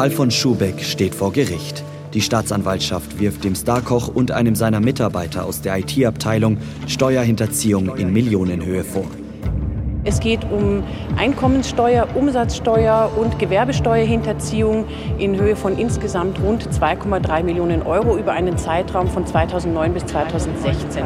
Alfons Schubeck steht vor Gericht. Die Staatsanwaltschaft wirft dem Starkoch und einem seiner Mitarbeiter aus der IT-Abteilung Steuerhinterziehung in Millionenhöhe vor. Es geht um Einkommenssteuer, Umsatzsteuer und Gewerbesteuerhinterziehung in Höhe von insgesamt rund 2,3 Millionen Euro über einen Zeitraum von 2009 bis 2016.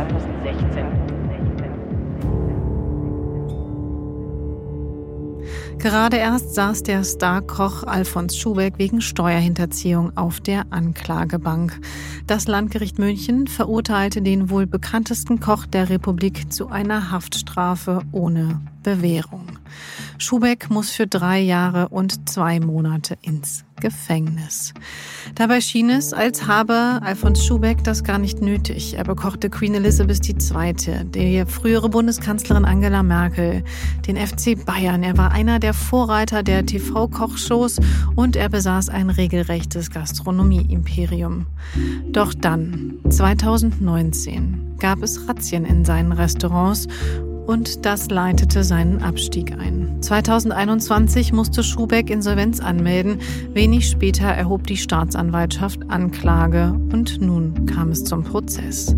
Gerade erst saß der Starkoch Alfons Schubeck wegen Steuerhinterziehung auf der Anklagebank. Das Landgericht München verurteilte den wohl bekanntesten Koch der Republik zu einer Haftstrafe ohne Bewährung. Schubeck muss für drei Jahre und zwei Monate ins Gefängnis. Dabei schien es, als habe Alfons Schubeck das gar nicht nötig. Er bekochte Queen Elizabeth II., die frühere Bundeskanzlerin Angela Merkel, den FC Bayern. Er war einer der Vorreiter der TV-Kochshows und er besaß ein regelrechtes Gastronomie-Imperium. Doch dann, 2019, gab es Razzien in seinen Restaurants und das leitete seinen Abstieg ein. 2021 musste Schubeck Insolvenz anmelden. Wenig später erhob die Staatsanwaltschaft Anklage und nun kam es zum Prozess.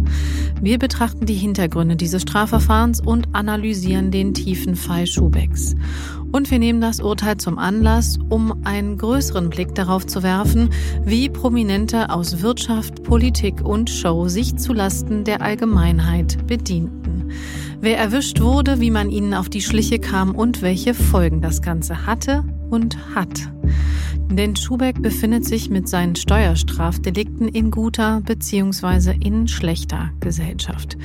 Wir betrachten die Hintergründe dieses Strafverfahrens und analysieren den tiefen Fall Schubecks. Und wir nehmen das Urteil zum Anlass, um einen größeren Blick darauf zu werfen, wie Prominente aus Wirtschaft, Politik und Show sich zulasten der Allgemeinheit bedienten wer erwischt wurde, wie man ihnen auf die Schliche kam und welche Folgen das Ganze hatte und hat. Denn Schubeck befindet sich mit seinen Steuerstrafdelikten in guter bzw. in schlechter Gesellschaft.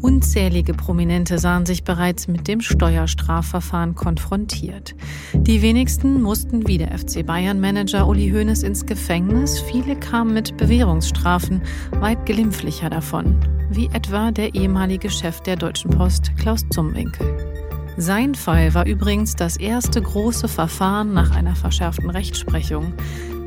Unzählige Prominente sahen sich bereits mit dem Steuerstrafverfahren konfrontiert. Die wenigsten mussten wie der FC Bayern-Manager Uli Hoeneß ins Gefängnis, viele kamen mit Bewährungsstrafen weit glimpflicher davon, wie etwa der ehemalige Chef der Deutschen Post Klaus Zumwinkel. Sein Fall war übrigens das erste große Verfahren nach einer verschärften Rechtsprechung.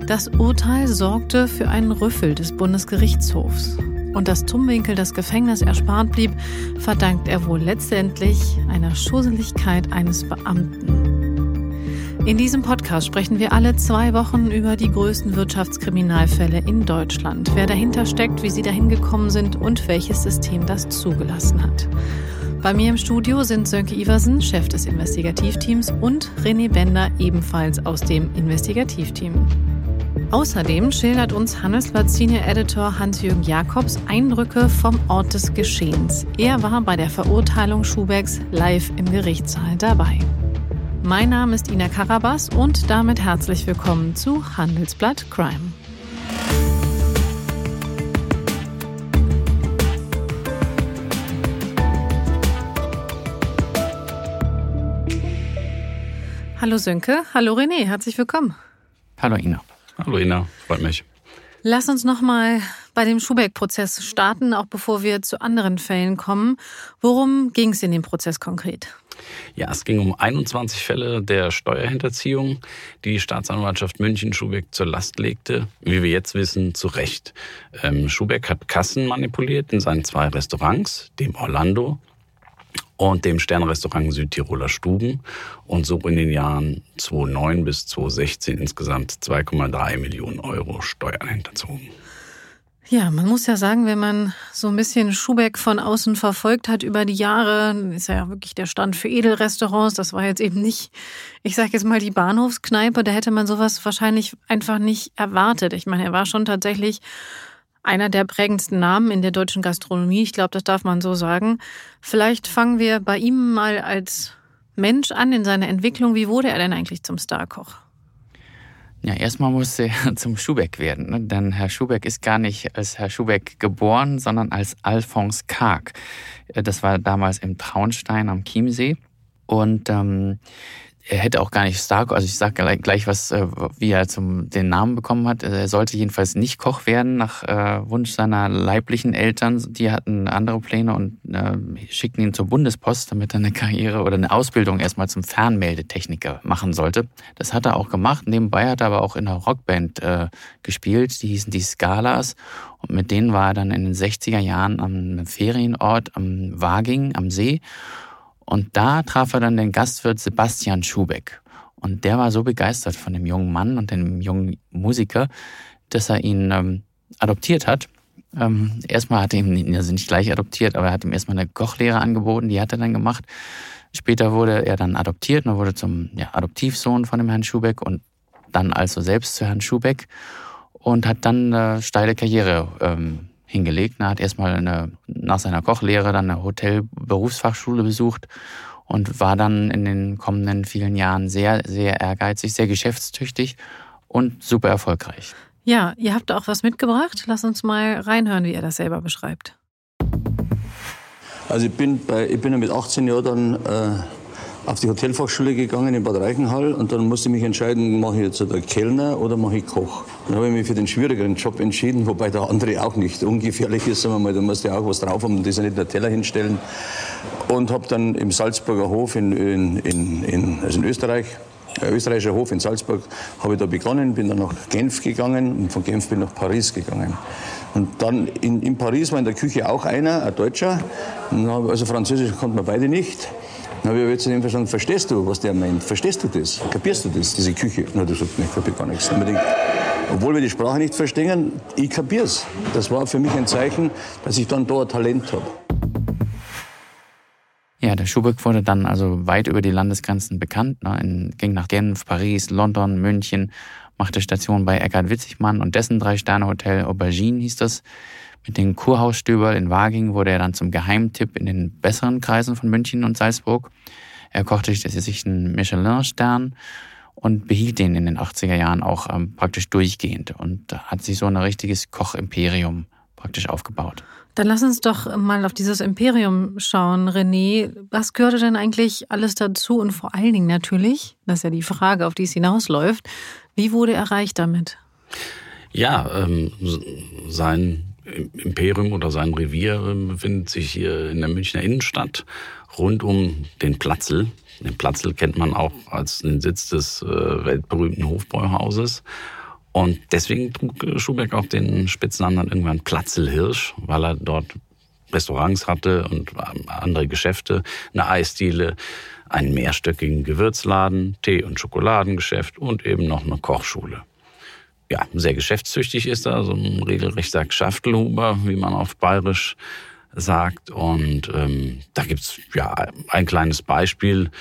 Das Urteil sorgte für einen Rüffel des Bundesgerichtshofs. Und dass Tumwinkel das Gefängnis erspart blieb, verdankt er wohl letztendlich einer Schusseligkeit eines Beamten. In diesem Podcast sprechen wir alle zwei Wochen über die größten Wirtschaftskriminalfälle in Deutschland, wer dahinter steckt, wie sie dahin gekommen sind und welches System das zugelassen hat. Bei mir im Studio sind Sönke Iversen, Chef des Investigativteams, und René Bender, ebenfalls aus dem Investigativteam. Außerdem schildert uns Handelsblatt Senior Editor Hans-Jürgen Jakobs Eindrücke vom Ort des Geschehens. Er war bei der Verurteilung Schubecks live im Gerichtssaal dabei. Mein Name ist Ina Karabas und damit herzlich willkommen zu Handelsblatt Crime. Hallo Sönke, hallo René, herzlich willkommen. Hallo Ina. Hallo Ina, freut mich. Lass uns nochmal bei dem Schubeck-Prozess starten, auch bevor wir zu anderen Fällen kommen. Worum ging es in dem Prozess konkret? Ja, es ging um 21 Fälle der Steuerhinterziehung, die die Staatsanwaltschaft München Schubeck zur Last legte. Wie wir jetzt wissen, zu Recht. Ähm, Schubeck hat Kassen manipuliert in seinen zwei Restaurants, dem Orlando und dem Sternrestaurant Südtiroler Stuben und so in den Jahren 2009 bis 2016 insgesamt 2,3 Millionen Euro Steuern hinterzogen. Ja, man muss ja sagen, wenn man so ein bisschen Schubeck von außen verfolgt hat über die Jahre, ist er ja wirklich der Stand für Edelrestaurants. Das war jetzt eben nicht, ich sage jetzt mal die Bahnhofskneipe, da hätte man sowas wahrscheinlich einfach nicht erwartet. Ich meine, er war schon tatsächlich einer der prägendsten Namen in der deutschen Gastronomie. Ich glaube, das darf man so sagen. Vielleicht fangen wir bei ihm mal als Mensch an in seiner Entwicklung. Wie wurde er denn eigentlich zum Starkoch? Ja, erstmal musste er zum Schubeck werden, ne? denn Herr Schubeck ist gar nicht als Herr Schubeck geboren, sondern als Alphons Karg. Das war damals im Traunstein am Chiemsee. Und ähm, er hätte auch gar nicht Stark, also ich sage gleich, was, äh, wie er zum den Namen bekommen hat. Er sollte jedenfalls nicht Koch werden nach äh, Wunsch seiner leiblichen Eltern. Die hatten andere Pläne und äh, schickten ihn zur Bundespost, damit er eine Karriere oder eine Ausbildung erstmal zum Fernmeldetechniker machen sollte. Das hat er auch gemacht. Nebenbei hat er aber auch in einer Rockband äh, gespielt, die hießen die Scalas. Und mit denen war er dann in den 60er Jahren am Ferienort am Waging am See und da traf er dann den Gastwirt Sebastian Schubeck. Und der war so begeistert von dem jungen Mann und dem jungen Musiker, dass er ihn ähm, adoptiert hat. Ähm, erstmal hat er ihn, also nicht gleich adoptiert, aber er hat ihm erstmal eine Kochlehre angeboten, die hat er dann gemacht. Später wurde er dann adoptiert und wurde zum ja, Adoptivsohn von dem Herrn Schubeck und dann also selbst zu Herrn Schubeck und hat dann eine steile Karriere ähm, hingelegt. Er hat erstmal eine, nach seiner Kochlehre dann eine Hotelberufsfachschule besucht und war dann in den kommenden vielen Jahren sehr, sehr ehrgeizig, sehr geschäftstüchtig und super erfolgreich. Ja, ihr habt auch was mitgebracht. Lass uns mal reinhören, wie er das selber beschreibt. Also ich bin, bei, ich bin ja mit 18 Jahren dann äh, auf die Hotelfachschule gegangen in Bad Reichenhall und dann musste ich mich entscheiden, mache ich jetzt einen Kellner oder mache ich Koch. Dann habe ich mich für den schwierigeren Job entschieden, wobei der andere auch nicht ungefährlich ist. Sagen wir mal, da musst du ja auch was drauf haben und das ja nicht der Teller hinstellen. Und habe dann im Salzburger Hof in, in, in, in, also in Österreich der österreichische Hof in Salzburg, habe ich da begonnen, bin dann nach Genf gegangen und von Genf bin ich nach Paris gegangen. Und dann in, in Paris war in der Küche auch einer, ein Deutscher, also Französisch konnten wir beide nicht. Habe ich jetzt zu ihm verstanden, verstehst du, was der meint? Verstehst du das? Kapierst du das, diese Küche? Na, du sagst, ich kapier gar nichts. Denkt, obwohl wir die Sprache nicht verstehen, ich kapier's. Das war für mich ein Zeichen, dass ich dann da Talent habe. Ja, der Schubeck wurde dann also weit über die Landesgrenzen bekannt. Ne? In, ging nach Genf, Paris, London, München, machte Station bei Eckhard Witzigmann und dessen Drei-Sterne-Hotel Aubergine hieß das. Mit den Kurhausstöberl in Waging wurde er dann zum Geheimtipp in den besseren Kreisen von München und Salzburg. Er kochte sich einen Michelin-Stern und behielt den in den 80er Jahren auch ähm, praktisch durchgehend und hat sich so ein richtiges Kochimperium praktisch aufgebaut. Dann lass uns doch mal auf dieses Imperium schauen, René. Was gehörte denn eigentlich alles dazu und vor allen Dingen natürlich, das ist ja die Frage, auf die es hinausläuft, wie wurde er reich damit? Ja, ähm, sein Imperium oder sein Revier ähm, befindet sich hier in der Münchner Innenstadt rund um den Platzl. Den Platzl kennt man auch als den Sitz des äh, weltberühmten Hofbräuhauses. Und deswegen trug äh, Schubeck auch den Spitznamen dann irgendwann Platzlhirsch, weil er dort Restaurants hatte und ähm, andere Geschäfte, eine Eisdiele, einen mehrstöckigen Gewürzladen, Tee- und Schokoladengeschäft und eben noch eine Kochschule ja, sehr geschäftstüchtig ist er, so ein regelrechter Geschäftelhuber, wie man auf Bayerisch sagt. Und ähm, da gibt's ja ein kleines Beispiel,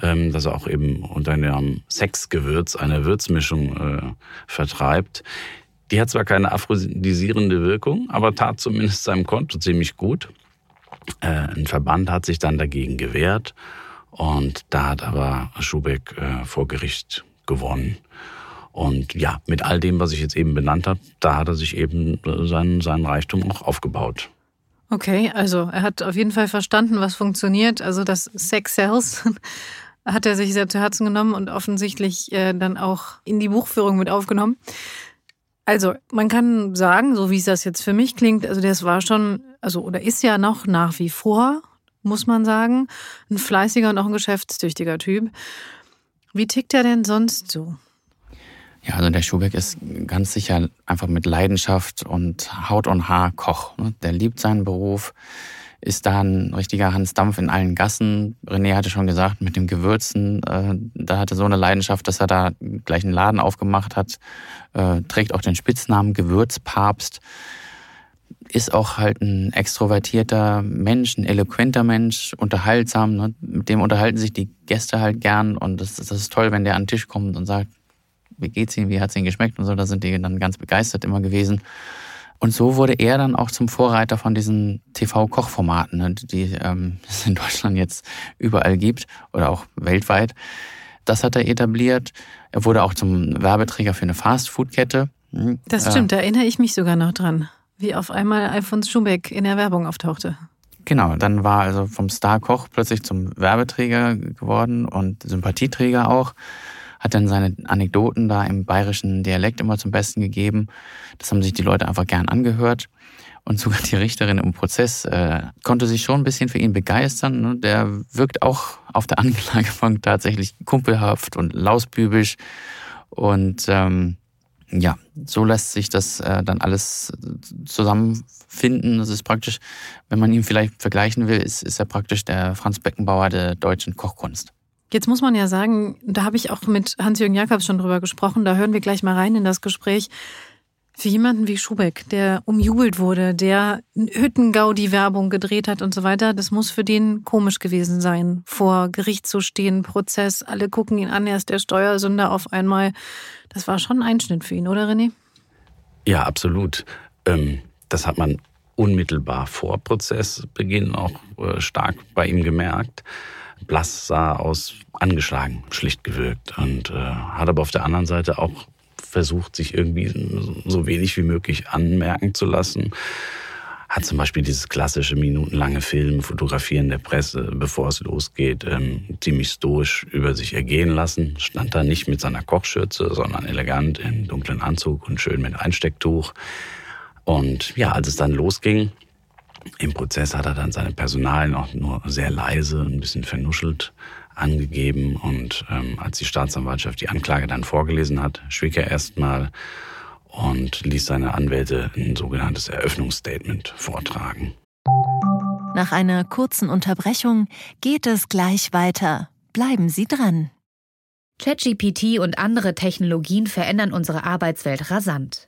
ähm, dass er auch eben unter dem Sexgewürz eine Würzmischung äh, vertreibt. Die hat zwar keine aphrodisierende Wirkung, aber tat zumindest seinem Konto ziemlich gut. Äh, ein Verband hat sich dann dagegen gewehrt und da hat aber Schubeck äh, vor Gericht gewonnen. Und ja, mit all dem, was ich jetzt eben benannt habe, da hat er sich eben äh, seinen, seinen Reichtum auch aufgebaut. Okay, also er hat auf jeden Fall verstanden, was funktioniert. Also das Sex Sales hat er sich sehr zu Herzen genommen und offensichtlich äh, dann auch in die Buchführung mit aufgenommen. Also man kann sagen, so wie es das jetzt für mich klingt, also das war schon, also oder ist ja noch nach wie vor, muss man sagen, ein fleißiger und auch ein geschäftstüchtiger Typ. Wie tickt er denn sonst so? Ja, also der Schubeck ist ganz sicher einfach mit Leidenschaft und Haut und Haar Koch. Ne? Der liebt seinen Beruf, ist da ein richtiger Hans Dampf in allen Gassen. René hatte schon gesagt, mit dem Gewürzen, äh, da hatte so eine Leidenschaft, dass er da gleich einen Laden aufgemacht hat, äh, trägt auch den Spitznamen Gewürzpapst, ist auch halt ein extrovertierter Mensch, ein eloquenter Mensch, unterhaltsam. Ne? Mit dem unterhalten sich die Gäste halt gern und das, das ist toll, wenn der an den Tisch kommt und sagt, wie geht's Ihnen, wie hat's Ihnen geschmeckt und so, da sind die dann ganz begeistert immer gewesen. Und so wurde er dann auch zum Vorreiter von diesen TV-Kochformaten, ne, die ähm, es in Deutschland jetzt überall gibt oder auch weltweit. Das hat er etabliert. Er wurde auch zum Werbeträger für eine Fastfood-Kette. Hm, das äh, stimmt, da erinnere ich mich sogar noch dran, wie auf einmal Alfons Schubeck in der Werbung auftauchte. Genau, dann war also vom Star-Koch plötzlich zum Werbeträger geworden und Sympathieträger auch hat dann seine Anekdoten da im bayerischen Dialekt immer zum Besten gegeben. Das haben sich die Leute einfach gern angehört. Und sogar die Richterin im Prozess äh, konnte sich schon ein bisschen für ihn begeistern. Ne? Der wirkt auch auf der Anklagebank tatsächlich kumpelhaft und lausbübisch. Und ähm, ja, so lässt sich das äh, dann alles zusammenfinden. Das ist praktisch, wenn man ihn vielleicht vergleichen will, ist, ist er praktisch der Franz Beckenbauer der deutschen Kochkunst. Jetzt muss man ja sagen, da habe ich auch mit Hans-Jürgen Jakobs schon drüber gesprochen, da hören wir gleich mal rein in das Gespräch. Für jemanden wie Schubeck, der umjubelt wurde, der Hüttengaudi-Werbung gedreht hat und so weiter, das muss für den komisch gewesen sein, vor Gericht zu stehen, Prozess, alle gucken ihn an, er ist der Steuersünder auf einmal. Das war schon ein Einschnitt für ihn, oder René? Ja, absolut. Ähm, das hat man unmittelbar vor Prozessbeginn auch äh, stark bei ihm gemerkt. Blass sah aus, angeschlagen, schlicht gewirkt und äh, hat aber auf der anderen Seite auch versucht, sich irgendwie so wenig wie möglich anmerken zu lassen. Hat zum Beispiel dieses klassische minutenlange Film, Fotografieren der Presse, bevor es losgeht, ähm, ziemlich stoisch über sich ergehen lassen. Stand da nicht mit seiner Kochschürze, sondern elegant im dunklen Anzug und schön mit Einstecktuch. Und ja, als es dann losging, im Prozess hat er dann seine Personalien auch nur sehr leise, ein bisschen vernuschelt angegeben. Und ähm, als die Staatsanwaltschaft die Anklage dann vorgelesen hat, schwieg er erstmal und ließ seine Anwälte ein sogenanntes Eröffnungsstatement vortragen. Nach einer kurzen Unterbrechung geht es gleich weiter. Bleiben Sie dran. ChatGPT und andere Technologien verändern unsere Arbeitswelt rasant.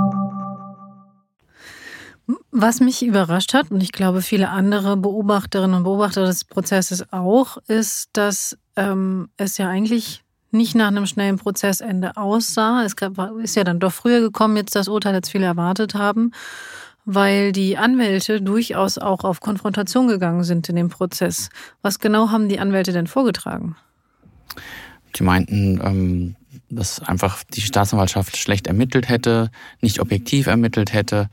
Was mich überrascht hat, und ich glaube viele andere Beobachterinnen und Beobachter des Prozesses auch, ist, dass ähm, es ja eigentlich nicht nach einem schnellen Prozessende aussah. Es ist ja dann doch früher gekommen, jetzt das Urteil, als viele erwartet haben, weil die Anwälte durchaus auch auf Konfrontation gegangen sind in dem Prozess. Was genau haben die Anwälte denn vorgetragen? Die meinten, ähm, dass einfach die Staatsanwaltschaft schlecht ermittelt hätte, nicht objektiv ermittelt hätte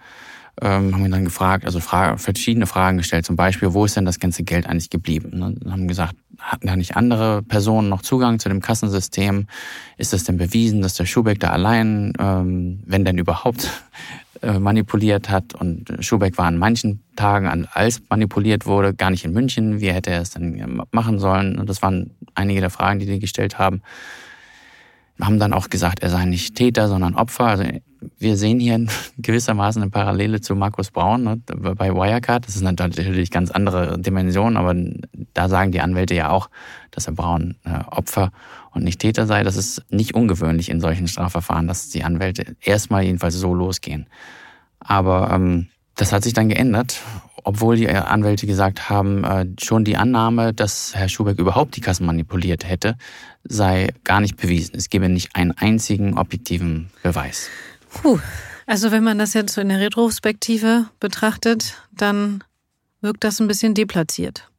ähm, haben wir dann gefragt, also Frage, verschiedene Fragen gestellt, zum Beispiel, wo ist denn das ganze Geld eigentlich geblieben? Ne? Dann haben gesagt, hatten da nicht andere Personen noch Zugang zu dem Kassensystem? Ist es denn bewiesen, dass der Schubeck da allein, ähm, wenn denn überhaupt, äh, manipuliert hat? Und Schubeck war an manchen Tagen, als manipuliert wurde, gar nicht in München. Wie hätte er es denn machen sollen? Und das waren einige der Fragen, die die gestellt haben haben dann auch gesagt, er sei nicht Täter, sondern Opfer. Also wir sehen hier gewissermaßen eine Parallele zu Markus Braun ne, bei Wirecard. Das ist natürlich ganz andere Dimension, aber da sagen die Anwälte ja auch, dass der Braun äh, Opfer und nicht Täter sei. Das ist nicht ungewöhnlich in solchen Strafverfahren, dass die Anwälte erstmal jedenfalls so losgehen. Aber ähm, das hat sich dann geändert, obwohl die Anwälte gesagt haben, äh, schon die Annahme, dass Herr Schubeck überhaupt die Kassen manipuliert hätte, sei gar nicht bewiesen. Es gebe nicht einen einzigen objektiven Beweis. Puh. Also wenn man das jetzt so in der Retrospektive betrachtet, dann wirkt das ein bisschen deplatziert.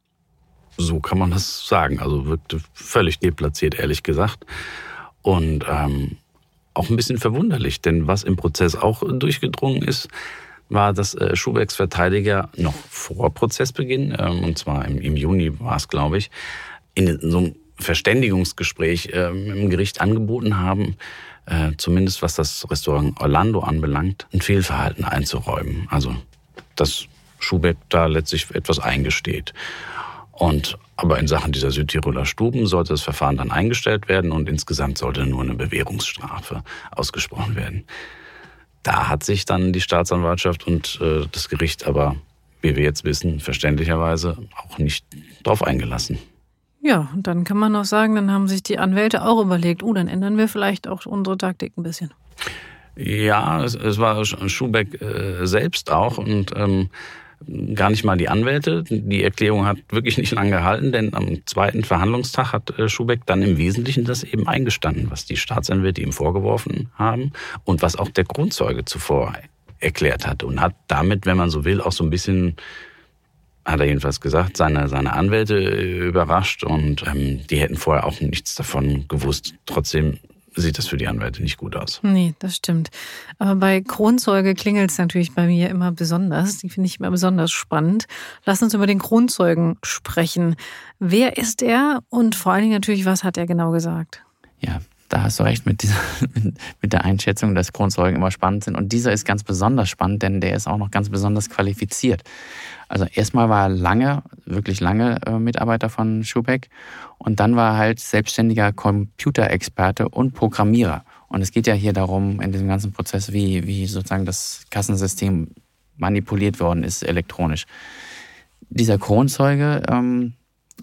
So kann man das sagen. Also wirkte völlig deplatziert, ehrlich gesagt. Und ähm, auch ein bisschen verwunderlich, denn was im Prozess auch durchgedrungen ist, war, dass äh, Schubecks Verteidiger noch vor Prozessbeginn, ähm, und zwar im, im Juni war es, glaube ich, in so einem Verständigungsgespräch äh, im Gericht angeboten haben, äh, zumindest was das Restaurant Orlando anbelangt, ein Fehlverhalten einzuräumen. Also, dass Schubeck da letztlich etwas eingesteht. Und aber in Sachen dieser Südtiroler Stuben sollte das Verfahren dann eingestellt werden und insgesamt sollte nur eine Bewährungsstrafe ausgesprochen werden. Da hat sich dann die Staatsanwaltschaft und äh, das Gericht aber, wie wir jetzt wissen, verständlicherweise auch nicht drauf eingelassen. Ja, und dann kann man auch sagen, dann haben sich die Anwälte auch überlegt, oh, dann ändern wir vielleicht auch unsere Taktik ein bisschen. Ja, es, es war Schubeck äh, selbst auch und ähm, gar nicht mal die Anwälte. Die Erklärung hat wirklich nicht lange gehalten, denn am zweiten Verhandlungstag hat äh, Schubeck dann im Wesentlichen das eben eingestanden, was die Staatsanwälte ihm vorgeworfen haben und was auch der Grundzeuge zuvor erklärt hat und hat damit, wenn man so will, auch so ein bisschen hat er jedenfalls gesagt, seine, seine Anwälte überrascht und ähm, die hätten vorher auch nichts davon gewusst. Trotzdem sieht das für die Anwälte nicht gut aus. Nee, das stimmt. Aber bei Kronzeuge klingelt es natürlich bei mir immer besonders. Die finde ich immer besonders spannend. Lass uns über den Kronzeugen sprechen. Wer ist er und vor allen Dingen natürlich, was hat er genau gesagt? Ja, da hast du recht mit, dieser, mit der Einschätzung, dass Kronzeugen immer spannend sind. Und dieser ist ganz besonders spannend, denn der ist auch noch ganz besonders qualifiziert. Also erstmal war er lange, wirklich lange äh, Mitarbeiter von Schubeck und dann war er halt selbstständiger Computerexperte und Programmierer. Und es geht ja hier darum, in diesem ganzen Prozess, wie, wie sozusagen das Kassensystem manipuliert worden ist elektronisch. Dieser Kronzeuge, ähm,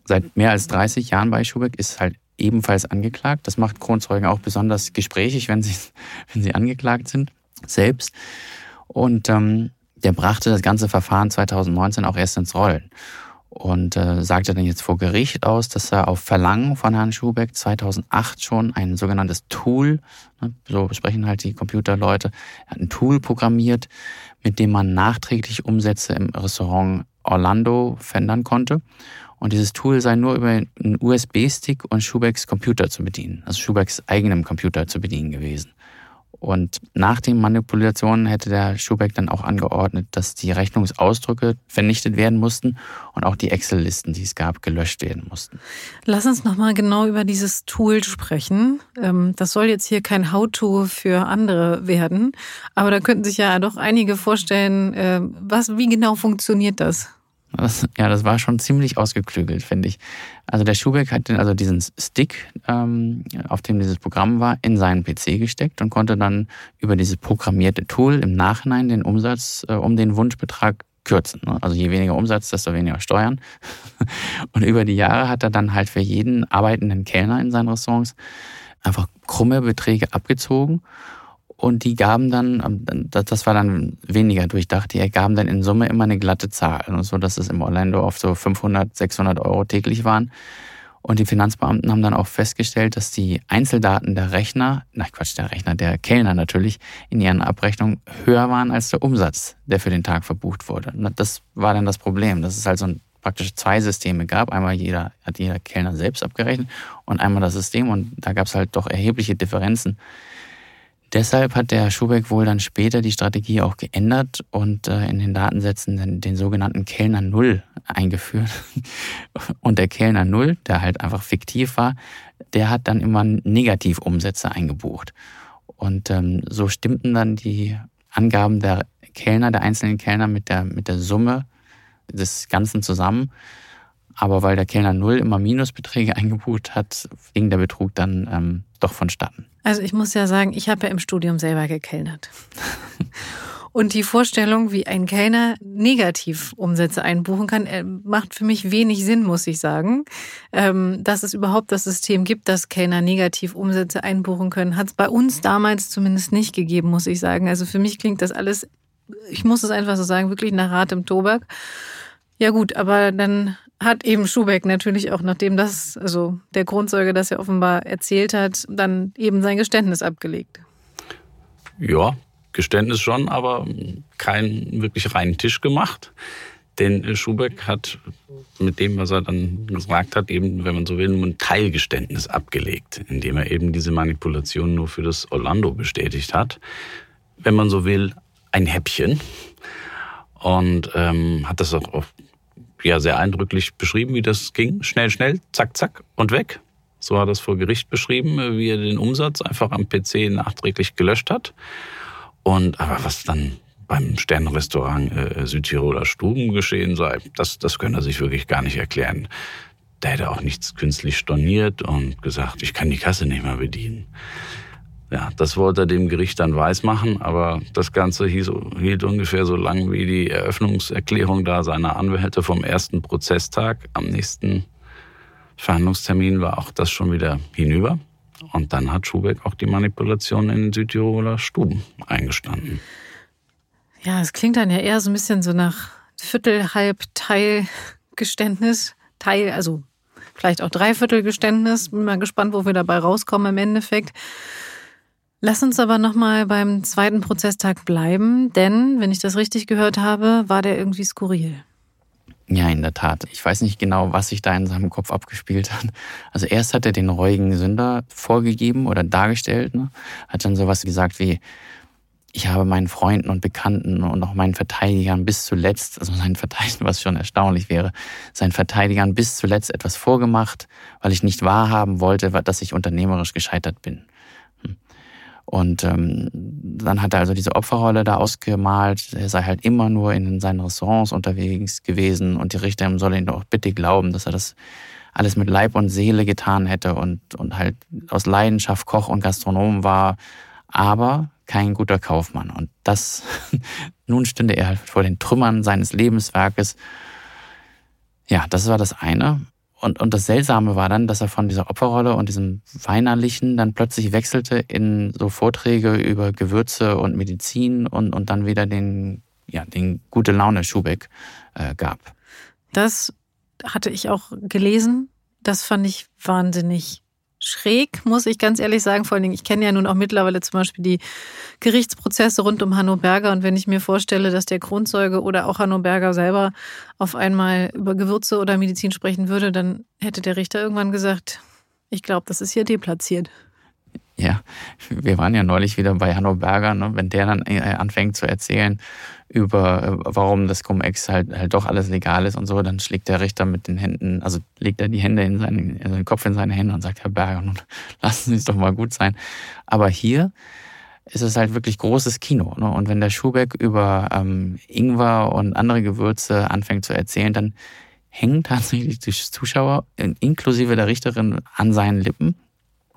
seit mehr als 30 Jahren bei Schubeck, ist halt ebenfalls angeklagt. Das macht Kronzeugen auch besonders gesprächig, wenn sie, wenn sie angeklagt sind, selbst. Und ähm, der brachte das ganze Verfahren 2019 auch erst ins Rollen und äh, sagte dann jetzt vor Gericht aus, dass er auf Verlangen von Herrn Schubeck 2008 schon ein sogenanntes Tool, ne, so besprechen halt die Computerleute, ein Tool programmiert, mit dem man nachträglich Umsätze im Restaurant Orlando verändern konnte. Und dieses Tool sei nur über einen USB-Stick und Schubecks Computer zu bedienen, also Schubecks eigenem Computer zu bedienen gewesen. Und nach den Manipulationen hätte der Schubeck dann auch angeordnet, dass die Rechnungsausdrücke vernichtet werden mussten und auch die Excel-Listen, die es gab, gelöscht werden mussten. Lass uns nochmal genau über dieses Tool sprechen. Ähm, das soll jetzt hier kein How-To für andere werden, aber da könnten sich ja doch einige vorstellen, äh, was, wie genau funktioniert das? Das, ja, das war schon ziemlich ausgeklügelt, finde ich. Also der Schubeck hat also diesen Stick, ähm, auf dem dieses Programm war, in seinen PC gesteckt und konnte dann über dieses programmierte Tool im Nachhinein den Umsatz äh, um den Wunschbetrag kürzen. Ne? Also je weniger Umsatz, desto weniger Steuern. Und über die Jahre hat er dann halt für jeden arbeitenden Kellner in seinen Restaurants einfach krumme Beträge abgezogen und die gaben dann, ähm, das war dann weniger durchdacht, die ergaben dann in Summe immer eine glatte Zahl, so dass es im Orlando auf so 500, 600 Euro täglich waren. Und die Finanzbeamten haben dann auch festgestellt, dass die Einzeldaten der Rechner, na Quatsch, der Rechner, der Kellner natürlich, in ihren Abrechnungen höher waren als der Umsatz, der für den Tag verbucht wurde. Das war dann das Problem, dass es halt so praktisch zwei Systeme gab. Einmal jeder, hat jeder Kellner selbst abgerechnet und einmal das System und da gab es halt doch erhebliche Differenzen Deshalb hat der Schubeck wohl dann später die Strategie auch geändert und äh, in den Datensätzen den, den sogenannten Kellner Null eingeführt. Und der Kellner Null, der halt einfach fiktiv war, der hat dann immer Negativumsätze eingebucht. Und ähm, so stimmten dann die Angaben der Kellner, der einzelnen Kellner mit der, mit der Summe des Ganzen zusammen. Aber weil der Kellner Null immer Minusbeträge eingebucht hat, ging der Betrug dann ähm, doch vonstatten. Also ich muss ja sagen, ich habe ja im Studium selber gekellnert. Und die Vorstellung, wie ein Kellner negativ Umsätze einbuchen kann, äh, macht für mich wenig Sinn, muss ich sagen. Ähm, dass es überhaupt das System gibt, dass Kellner negativ Umsätze einbuchen können, hat es bei uns damals zumindest nicht gegeben, muss ich sagen. Also für mich klingt das alles, ich muss es einfach so sagen, wirklich nach Rat im Tobak. Ja gut, aber dann hat eben Schubeck natürlich auch, nachdem das, also der Grundzeuge das ja offenbar erzählt hat, dann eben sein Geständnis abgelegt. Ja, Geständnis schon, aber keinen wirklich reinen Tisch gemacht. Denn Schubeck hat mit dem, was er dann gesagt hat, eben, wenn man so will, ein Teilgeständnis abgelegt, indem er eben diese Manipulation nur für das Orlando bestätigt hat. Wenn man so will, ein Häppchen. Und ähm, hat das auch ja sehr eindrücklich beschrieben, wie das ging. Schnell, schnell, zack, zack und weg. So hat er es vor Gericht beschrieben, wie er den Umsatz einfach am PC nachträglich gelöscht hat. Und aber was dann beim Sternrestaurant äh, Südtiroler Stuben geschehen sei, das, das könnte er sich wirklich gar nicht erklären. Der hätte auch nichts künstlich storniert und gesagt, ich kann die Kasse nicht mehr bedienen. Ja, das wollte er dem Gericht dann weismachen, aber das Ganze hieß, hielt ungefähr so lang wie die Eröffnungserklärung da seiner Anwälte vom ersten Prozesstag. Am nächsten Verhandlungstermin war auch das schon wieder hinüber. Und dann hat Schubeck auch die Manipulation in Südtiroler Stuben eingestanden. Ja, es klingt dann ja eher so ein bisschen so nach Viertel, Halb, Teil Geständnis. Teil, also vielleicht auch Dreiviertelgeständnis. Bin mal gespannt, wo wir dabei rauskommen im Endeffekt. Lass uns aber nochmal beim zweiten Prozesstag bleiben, denn, wenn ich das richtig gehört habe, war der irgendwie skurril. Ja, in der Tat. Ich weiß nicht genau, was sich da in seinem Kopf abgespielt hat. Also erst hat er den reuigen Sünder vorgegeben oder dargestellt, ne? hat dann sowas gesagt wie, ich habe meinen Freunden und Bekannten und auch meinen Verteidigern bis zuletzt, also seinen Verteidigern, was schon erstaunlich wäre, seinen Verteidigern bis zuletzt etwas vorgemacht, weil ich nicht wahrhaben wollte, dass ich unternehmerisch gescheitert bin. Und ähm, dann hat er also diese Opferrolle da ausgemalt. Er sei halt immer nur in seinen Restaurants unterwegs gewesen und die Richter sollen ihn doch bitte glauben, dass er das alles mit Leib und Seele getan hätte und, und halt aus Leidenschaft Koch und Gastronom war, aber kein guter Kaufmann. Und das, nun stünde er halt vor den Trümmern seines Lebenswerkes. Ja, das war das eine. Und, und das Seltsame war dann, dass er von dieser Opferrolle und diesem Weinerlichen dann plötzlich wechselte in so Vorträge über Gewürze und Medizin und, und dann wieder den, ja, den gute Laune Schubeck äh, gab. Das hatte ich auch gelesen. Das fand ich wahnsinnig schräg, muss ich ganz ehrlich sagen. Vor allen Dingen, ich kenne ja nun auch mittlerweile zum Beispiel die Gerichtsprozesse rund um Hanno Berger. Und wenn ich mir vorstelle, dass der Kronzeuge oder auch Hanno Berger selber auf einmal über Gewürze oder Medizin sprechen würde, dann hätte der Richter irgendwann gesagt, ich glaube, das ist hier deplatziert. Ja, wir waren ja neulich wieder bei Hanno Berger, ne? wenn der dann äh, anfängt zu erzählen über, äh, warum das Cum-Ex halt, halt doch alles legal ist und so, dann schlägt der Richter mit den Händen, also legt er die Hände in seinen, also den Kopf in seine Hände und sagt, Herr Berger, nun lassen Sie es doch mal gut sein. Aber hier ist es halt wirklich großes Kino. Ne? Und wenn der Schubeck über ähm, Ingwer und andere Gewürze anfängt zu erzählen, dann hängen tatsächlich die Zuschauer inklusive der Richterin an seinen Lippen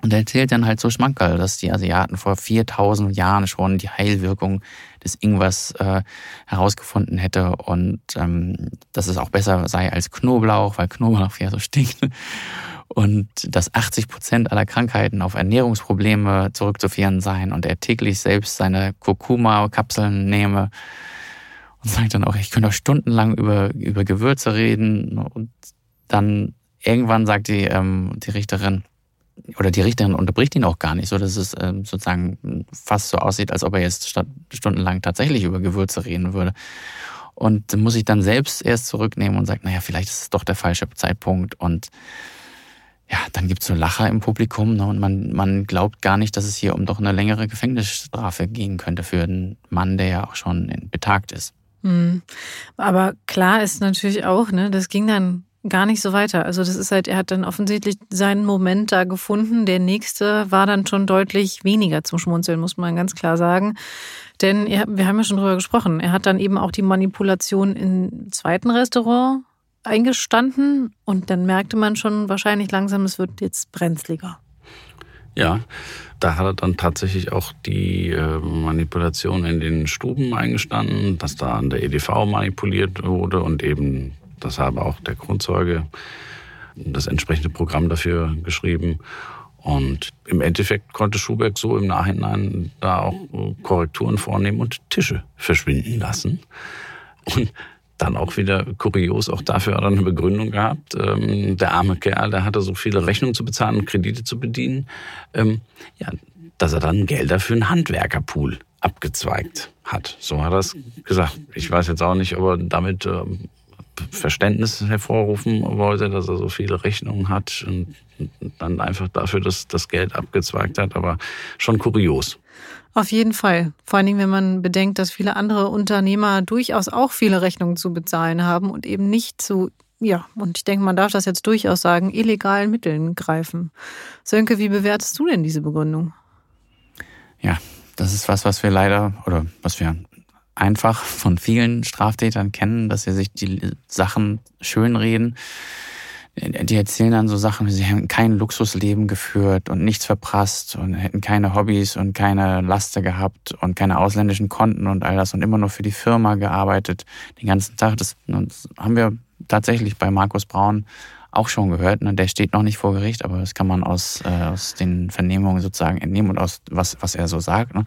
und er erzählt dann halt so Schmankerl, dass die Asiaten vor 4000 Jahren schon die Heilwirkung des Ingwers äh, herausgefunden hätte und ähm, dass es auch besser sei als Knoblauch, weil Knoblauch ja so stinkt. Und dass 80 Prozent aller Krankheiten auf Ernährungsprobleme zurückzuführen seien und er täglich selbst seine Kurkuma-Kapseln nehme und sagt dann auch, ich könnte auch stundenlang über, über Gewürze reden und dann irgendwann sagt die, ähm, die Richterin, oder die Richterin unterbricht ihn auch gar nicht, so dass es ähm, sozusagen fast so aussieht, als ob er jetzt stundenlang tatsächlich über Gewürze reden würde. Und muss ich dann selbst erst zurücknehmen und sagt, naja, vielleicht ist es doch der falsche Zeitpunkt. Und ja, dann gibt es so Lacher im Publikum ne, und man, man glaubt gar nicht, dass es hier um doch eine längere Gefängnisstrafe gehen könnte für einen Mann, der ja auch schon betagt ist. Mhm. Aber klar ist natürlich auch, ne, das ging dann gar nicht so weiter. Also das ist halt, er hat dann offensichtlich seinen Moment da gefunden. Der nächste war dann schon deutlich weniger zum Schmunzeln, muss man ganz klar sagen. Denn er, wir haben ja schon drüber gesprochen. Er hat dann eben auch die Manipulation im zweiten Restaurant eingestanden und dann merkte man schon wahrscheinlich langsam, es wird jetzt brenzliger. Ja, da hat er dann tatsächlich auch die äh, Manipulation in den Stuben eingestanden, dass da an der EDV manipuliert wurde und eben das habe auch der Grundzeuge das entsprechende Programm dafür geschrieben. Und im Endeffekt konnte Schuberg so im Nachhinein da auch Korrekturen vornehmen und Tische verschwinden lassen. Und dann auch wieder kurios, auch dafür hat er eine Begründung gehabt. Ähm, der arme Kerl, der hatte so viele Rechnungen zu bezahlen und Kredite zu bedienen, ähm, ja, dass er dann Gelder für einen Handwerkerpool abgezweigt hat. So hat er es gesagt. Ich weiß jetzt auch nicht, ob er damit ähm, Verständnis hervorrufen wollte, dass er so viele Rechnungen hat und dann einfach dafür das, das Geld abgezweigt hat, aber schon kurios. Auf jeden Fall. Vor allen Dingen, wenn man bedenkt, dass viele andere Unternehmer durchaus auch viele Rechnungen zu bezahlen haben und eben nicht zu, ja, und ich denke, man darf das jetzt durchaus sagen, illegalen Mitteln greifen. Sönke, wie bewertest du denn diese Begründung? Ja, das ist was, was wir leider oder was wir einfach von vielen Straftätern kennen, dass sie sich die Sachen schönreden. Die erzählen dann so Sachen, sie hätten kein Luxusleben geführt und nichts verprasst und hätten keine Hobbys und keine Laster gehabt und keine ausländischen Konten und all das und immer nur für die Firma gearbeitet den ganzen Tag. Das, das haben wir tatsächlich bei Markus Braun auch schon gehört. Ne? Der steht noch nicht vor Gericht, aber das kann man aus, äh, aus den Vernehmungen sozusagen entnehmen und aus was, was er so sagt. Ne?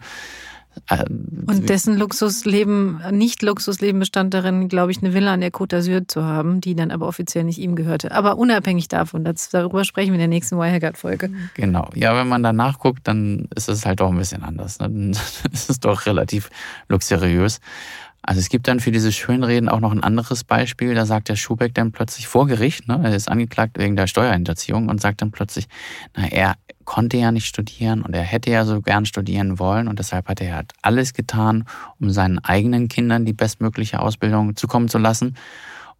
Äh, und dessen Luxusleben, nicht Luxusleben bestand darin, glaube ich, eine Villa an der Côte d'Azur zu haben, die dann aber offiziell nicht ihm gehörte. Aber unabhängig davon, das, darüber sprechen wir in der nächsten Wirecard-Folge. Genau. Ja, wenn man da nachguckt, dann ist es halt auch ein bisschen anders. Ne? Dann ist es doch relativ luxuriös. Also es gibt dann für diese Schönreden auch noch ein anderes Beispiel. Da sagt der Schubeck dann plötzlich vor Gericht, ne, er ist angeklagt wegen der Steuerhinterziehung und sagt dann plötzlich, na, er konnte ja nicht studieren und er hätte ja so gern studieren wollen und deshalb hat er halt alles getan, um seinen eigenen Kindern die bestmögliche Ausbildung zukommen zu lassen.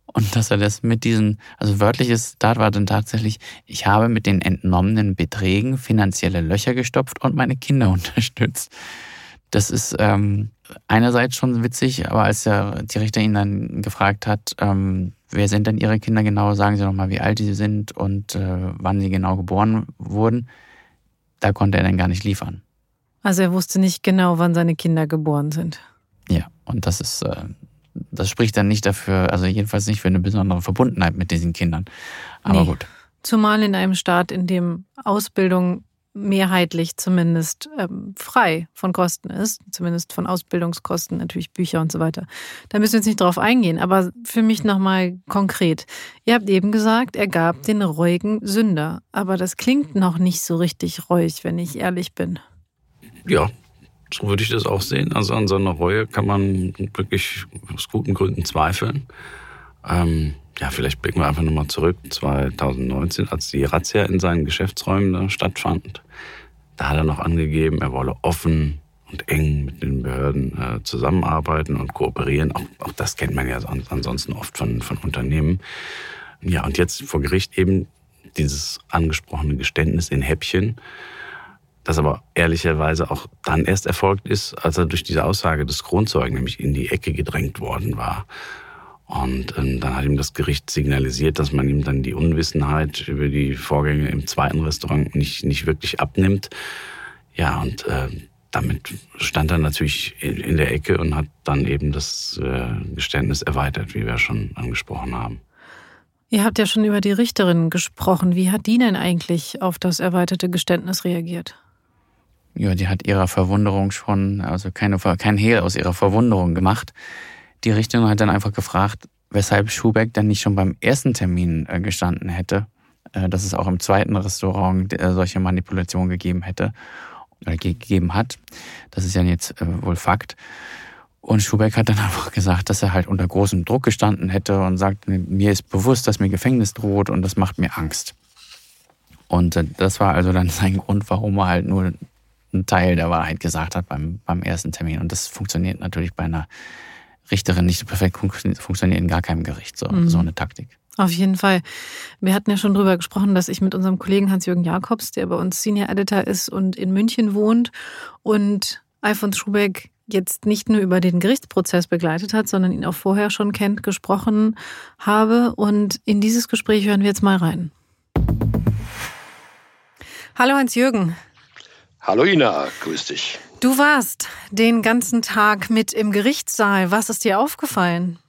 Und dass er das mit diesen, also wörtliches Zitat war dann tatsächlich, ich habe mit den entnommenen Beträgen finanzielle Löcher gestopft und meine Kinder unterstützt. Das ist ähm, einerseits schon witzig, aber als der, die Richter ihn dann gefragt hat, ähm, wer sind denn Ihre Kinder genau, sagen Sie noch mal, wie alt sie sind und äh, wann sie genau geboren wurden, da konnte er dann gar nicht liefern. Also er wusste nicht genau, wann seine Kinder geboren sind. Ja, und das ist, äh, das spricht dann nicht dafür, also jedenfalls nicht für eine besondere Verbundenheit mit diesen Kindern. Aber nee. gut. Zumal in einem Staat, in dem Ausbildung mehrheitlich zumindest ähm, frei von Kosten ist, zumindest von Ausbildungskosten, natürlich Bücher und so weiter. Da müssen wir jetzt nicht drauf eingehen, aber für mich nochmal konkret. Ihr habt eben gesagt, er gab den ruhigen Sünder, aber das klingt noch nicht so richtig reuig, wenn ich ehrlich bin. Ja, so würde ich das auch sehen. Also an seiner Reue kann man wirklich aus guten Gründen zweifeln. Ähm, ja, vielleicht blicken wir einfach nochmal zurück, 2019, als die Razzia in seinen Geschäftsräumen stattfand. Da hat er noch angegeben, er wolle offen und eng mit den Behörden äh, zusammenarbeiten und kooperieren. Auch, auch das kennt man ja ansonsten oft von, von Unternehmen. Ja, und jetzt vor Gericht eben dieses angesprochene Geständnis in Häppchen das aber ehrlicherweise auch dann erst erfolgt ist, als er durch diese Aussage des Kronzeugen nämlich in die Ecke gedrängt worden war. Und ähm, dann hat ihm das Gericht signalisiert, dass man ihm dann die Unwissenheit über die Vorgänge im zweiten Restaurant nicht, nicht wirklich abnimmt. Ja, und äh, damit stand er natürlich in, in der Ecke und hat dann eben das äh, Geständnis erweitert, wie wir schon angesprochen haben. Ihr habt ja schon über die Richterin gesprochen. Wie hat die denn eigentlich auf das erweiterte Geständnis reagiert? ja, die hat ihrer Verwunderung schon, also keine, kein Hehl aus ihrer Verwunderung gemacht. Die Richterin hat dann einfach gefragt, weshalb Schubeck dann nicht schon beim ersten Termin äh, gestanden hätte, äh, dass es auch im zweiten Restaurant äh, solche Manipulationen gegeben hätte oder gegeben hat. Das ist ja jetzt wohl Fakt. Und Schubeck hat dann einfach gesagt, dass er halt unter großem Druck gestanden hätte und sagt, mir ist bewusst, dass mir Gefängnis droht und das macht mir Angst. Und das war also dann sein Grund, warum er halt nur einen Teil der Wahrheit gesagt hat beim, beim ersten Termin. Und das funktioniert natürlich bei einer Richterin nicht so perfekt, funktioniert in gar keinem Gericht so, mhm. so eine Taktik. Auf jeden Fall. Wir hatten ja schon drüber gesprochen, dass ich mit unserem Kollegen Hans-Jürgen Jakobs, der bei uns Senior Editor ist und in München wohnt und Alfons Schubeck jetzt nicht nur über den Gerichtsprozess begleitet hat, sondern ihn auch vorher schon kennt, gesprochen habe. Und in dieses Gespräch hören wir jetzt mal rein. Hallo Hans-Jürgen. Hallo Ina, grüß dich. Du warst den ganzen Tag mit im Gerichtssaal. Was ist dir aufgefallen?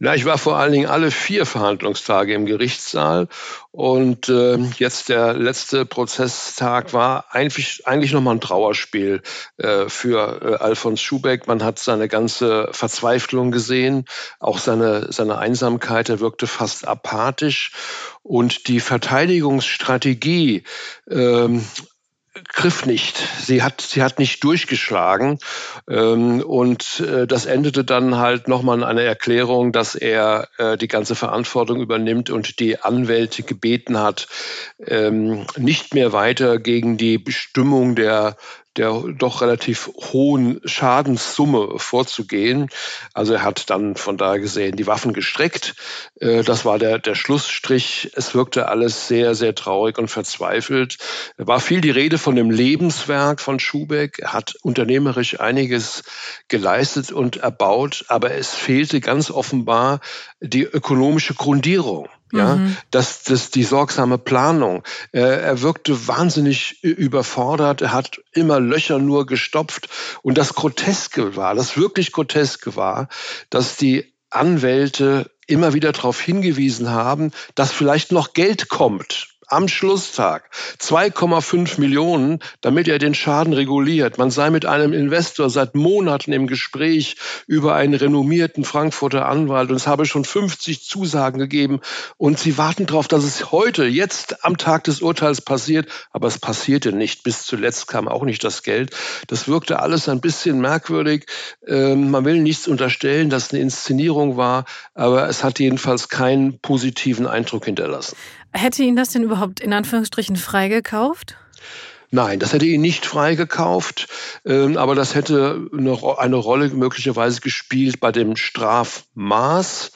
Na, ich war vor allen Dingen alle vier Verhandlungstage im Gerichtssaal und äh, jetzt der letzte Prozesstag war eigentlich, eigentlich nochmal ein Trauerspiel äh, für äh, Alfons Schubeck. Man hat seine ganze Verzweiflung gesehen, auch seine, seine Einsamkeit, er wirkte fast apathisch und die Verteidigungsstrategie ähm, griff nicht. Sie hat, sie hat nicht durchgeschlagen. Ähm, und äh, das endete dann halt nochmal in einer Erklärung, dass er äh, die ganze Verantwortung übernimmt und die Anwälte gebeten hat, ähm, nicht mehr weiter gegen die Bestimmung der der doch relativ hohen Schadenssumme vorzugehen. Also er hat dann von daher gesehen die Waffen gestreckt. Äh, das war der, der Schlussstrich. Es wirkte alles sehr, sehr traurig und verzweifelt. War viel die Rede von dem Lebenswerk von Schubeck. Er hat unternehmerisch einiges geleistet und erbaut, aber es fehlte ganz offenbar die ökonomische Grundierung. Ja, mhm. das, das, die sorgsame Planung. Er, er wirkte wahnsinnig überfordert. Er hat immer Löcher nur gestopft. Und das Groteske war, das wirklich Groteske war, dass die Anwälte immer wieder darauf hingewiesen haben, dass vielleicht noch Geld kommt am Schlusstag 2,5 Millionen, damit er den Schaden reguliert. Man sei mit einem Investor seit Monaten im Gespräch über einen renommierten Frankfurter Anwalt und es habe schon 50 Zusagen gegeben und sie warten darauf, dass es heute, jetzt am Tag des Urteils passiert, aber es passierte nicht. Bis zuletzt kam auch nicht das Geld. Das wirkte alles ein bisschen merkwürdig. Ähm, man will nichts unterstellen, dass eine Inszenierung war, aber es hat jedenfalls keinen positiven Eindruck hinterlassen. Hätte ihn das denn überhaupt in Anführungsstrichen freigekauft? Nein, das hätte ihn nicht freigekauft, ähm, aber das hätte eine, eine Rolle möglicherweise gespielt bei dem Strafmaß.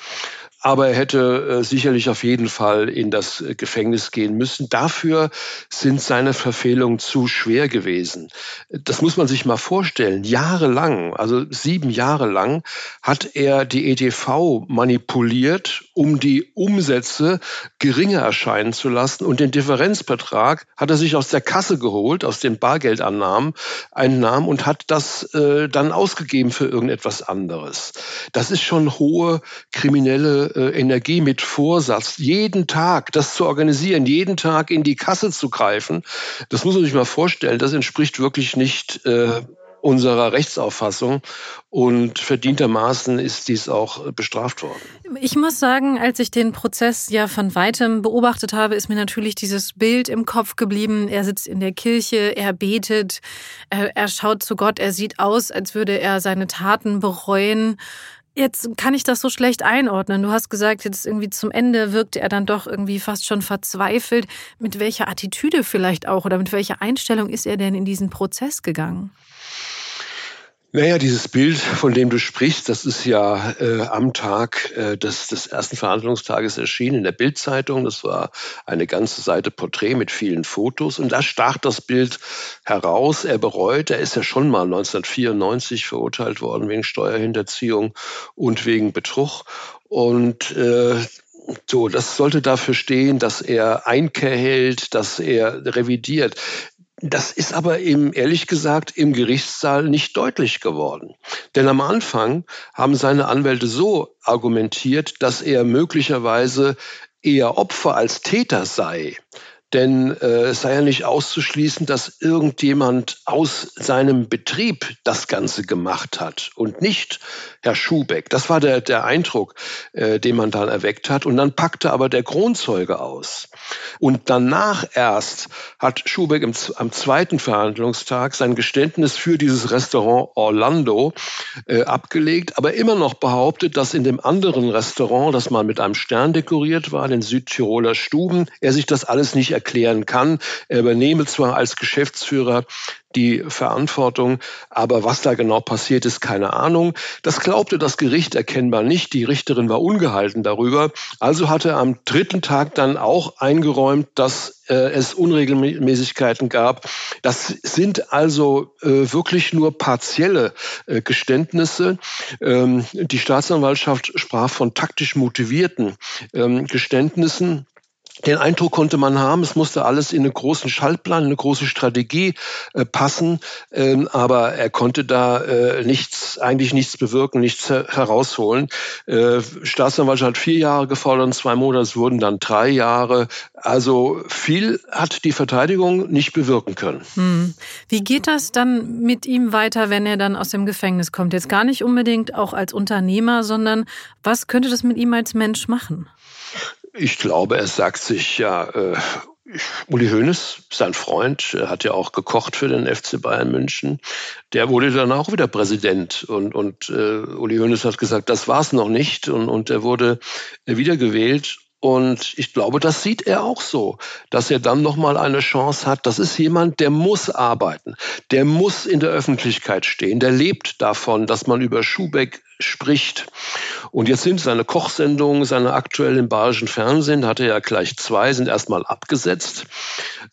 Aber er hätte äh, sicherlich auf jeden Fall in das Gefängnis gehen müssen. Dafür sind seine Verfehlungen zu schwer gewesen. Das muss man sich mal vorstellen. Jahrelang, also sieben Jahre lang, hat er die EDV manipuliert, um die Umsätze geringer erscheinen zu lassen. Und den Differenzbetrag hat er sich aus der Kasse geholt, aus den Bargeldannahmen, Einnahmen und hat das äh, dann ausgegeben für irgendetwas anderes. Das ist schon hohe kriminelle äh, Energie mit Vorsatz, jeden Tag das zu organisieren, jeden Tag in die Kasse zu greifen. Das muss man sich mal vorstellen. Das entspricht wirklich nicht äh, unserer Rechtsauffassung und verdientermaßen ist dies auch bestraft worden. Ich muss sagen, als ich den Prozess ja von weitem beobachtet habe, ist mir natürlich dieses Bild im Kopf geblieben. Er sitzt in der Kirche, er betet, er, er schaut zu Gott, er sieht aus, als würde er seine Taten bereuen. Jetzt kann ich das so schlecht einordnen. Du hast gesagt, jetzt irgendwie zum Ende wirkte er dann doch irgendwie fast schon verzweifelt. Mit welcher Attitüde vielleicht auch oder mit welcher Einstellung ist er denn in diesen Prozess gegangen? Naja, dieses Bild, von dem du sprichst, das ist ja äh, am Tag äh, des, des ersten Verhandlungstages erschienen in der Bildzeitung. Das war eine ganze Seite Porträt mit vielen Fotos. Und da stach das Bild heraus. Er bereut, er ist ja schon mal 1994 verurteilt worden wegen Steuerhinterziehung und wegen Betrug. Und äh, so, das sollte dafür stehen, dass er Einkehr hält, dass er revidiert. Das ist aber eben ehrlich gesagt im Gerichtssaal nicht deutlich geworden. Denn am Anfang haben seine Anwälte so argumentiert, dass er möglicherweise eher Opfer als Täter sei. Denn äh, es sei ja nicht auszuschließen, dass irgendjemand aus seinem Betrieb das Ganze gemacht hat und nicht Herr Schubeck. Das war der, der Eindruck, äh, den man dann erweckt hat. Und dann packte aber der Kronzeuge aus. Und danach erst hat Schubeck im, am zweiten Verhandlungstag sein Geständnis für dieses Restaurant Orlando äh, abgelegt, aber immer noch behauptet, dass in dem anderen Restaurant, das mal mit einem Stern dekoriert war, den Südtiroler Stuben, er sich das alles nicht erklären kann. Er übernehme zwar als Geschäftsführer die Verantwortung. Aber was da genau passiert ist, keine Ahnung. Das glaubte das Gericht erkennbar nicht. Die Richterin war ungehalten darüber. Also hatte er am dritten Tag dann auch eingeräumt, dass äh, es Unregelmäßigkeiten gab. Das sind also äh, wirklich nur partielle äh, Geständnisse. Ähm, die Staatsanwaltschaft sprach von taktisch motivierten ähm, Geständnissen. Den Eindruck konnte man haben, es musste alles in einen großen Schaltplan, eine große Strategie äh, passen, ähm, aber er konnte da äh, nichts, eigentlich nichts bewirken, nichts her herausholen. Äh, Staatsanwaltschaft hat vier Jahre gefordert zwei Monate, es wurden dann drei Jahre. Also viel hat die Verteidigung nicht bewirken können. Hm. Wie geht das dann mit ihm weiter, wenn er dann aus dem Gefängnis kommt? Jetzt gar nicht unbedingt auch als Unternehmer, sondern was könnte das mit ihm als Mensch machen? Ich glaube, er sagt sich ja, äh, Uli Hoeneß, sein Freund, hat ja auch gekocht für den FC Bayern München. Der wurde dann auch wieder Präsident. Und, und äh, Uli Hoeneß hat gesagt, das war's noch nicht. Und, und er wurde wiedergewählt und ich glaube, das sieht er auch so, dass er dann nochmal eine Chance hat. Das ist jemand, der muss arbeiten, der muss in der Öffentlichkeit stehen, der lebt davon, dass man über Schubeck spricht. Und jetzt sind seine Kochsendungen, seine aktuellen bayerischen Fernsehen, hatte er ja gleich zwei, sind erstmal abgesetzt.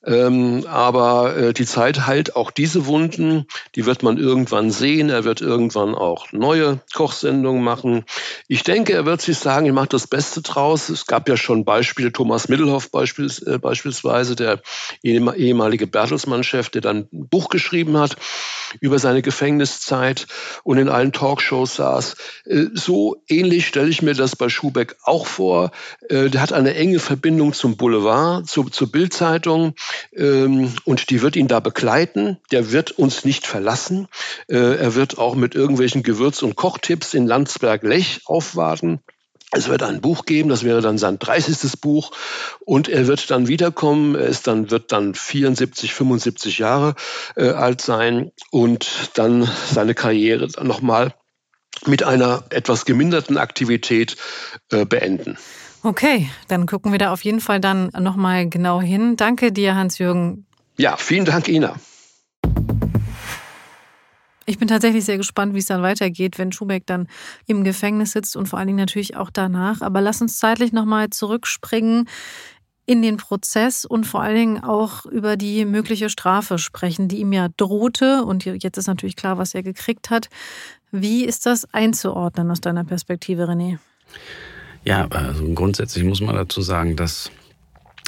Ähm, aber äh, die Zeit heilt auch diese Wunden. Die wird man irgendwann sehen. Er wird irgendwann auch neue Kochsendungen machen. Ich denke, er wird sich sagen, ich mache das Beste draus. Es gab ja schon Beispiele, Thomas Middelhoff beispiels, äh, beispielsweise, der ehemalige Bertelsmann-Chef, der dann ein Buch geschrieben hat über seine Gefängniszeit und in allen Talkshows saß. Äh, so ähnlich stelle ich mir das bei Schubeck auch vor. Äh, der hat eine enge Verbindung zum Boulevard, zu, zur Bildzeitung ähm, und die wird ihn da begleiten. Der wird uns nicht verlassen. Äh, er wird auch mit irgendwelchen Gewürz- und Kochtipps in Landsberg-Lech aufwarten. Es wird ein Buch geben, das wäre dann sein 30. Buch und er wird dann wiederkommen, er ist dann, wird dann 74, 75 Jahre äh, alt sein und dann seine Karriere nochmal mit einer etwas geminderten Aktivität äh, beenden. Okay, dann gucken wir da auf jeden Fall dann nochmal genau hin. Danke dir, Hans-Jürgen. Ja, vielen Dank, Ina. Ich bin tatsächlich sehr gespannt, wie es dann weitergeht, wenn Schubeck dann im Gefängnis sitzt und vor allen Dingen natürlich auch danach. Aber lass uns zeitlich nochmal zurückspringen in den Prozess und vor allen Dingen auch über die mögliche Strafe sprechen, die ihm ja drohte. Und jetzt ist natürlich klar, was er gekriegt hat. Wie ist das einzuordnen aus deiner Perspektive, René? Ja, also grundsätzlich muss man dazu sagen, dass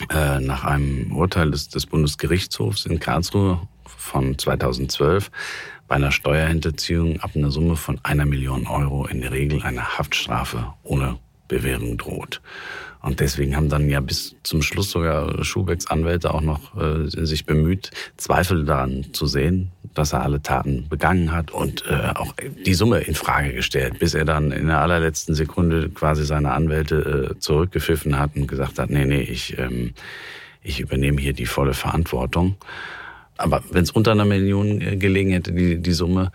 äh, nach einem Urteil des, des Bundesgerichtshofs in Karlsruhe von 2012 bei einer Steuerhinterziehung ab einer Summe von einer Million Euro in der Regel eine Haftstrafe ohne Bewährung droht. Und deswegen haben dann ja bis zum Schluss sogar Schubecks Anwälte auch noch äh, sich bemüht, Zweifel daran zu sehen, dass er alle Taten begangen hat und äh, auch die Summe in Frage gestellt, bis er dann in der allerletzten Sekunde quasi seine Anwälte äh, zurückgepfiffen hat und gesagt hat, nee, nee, ich, ähm, ich übernehme hier die volle Verantwortung. Aber wenn es unter einer Million äh, gelegen hätte, die, die Summe,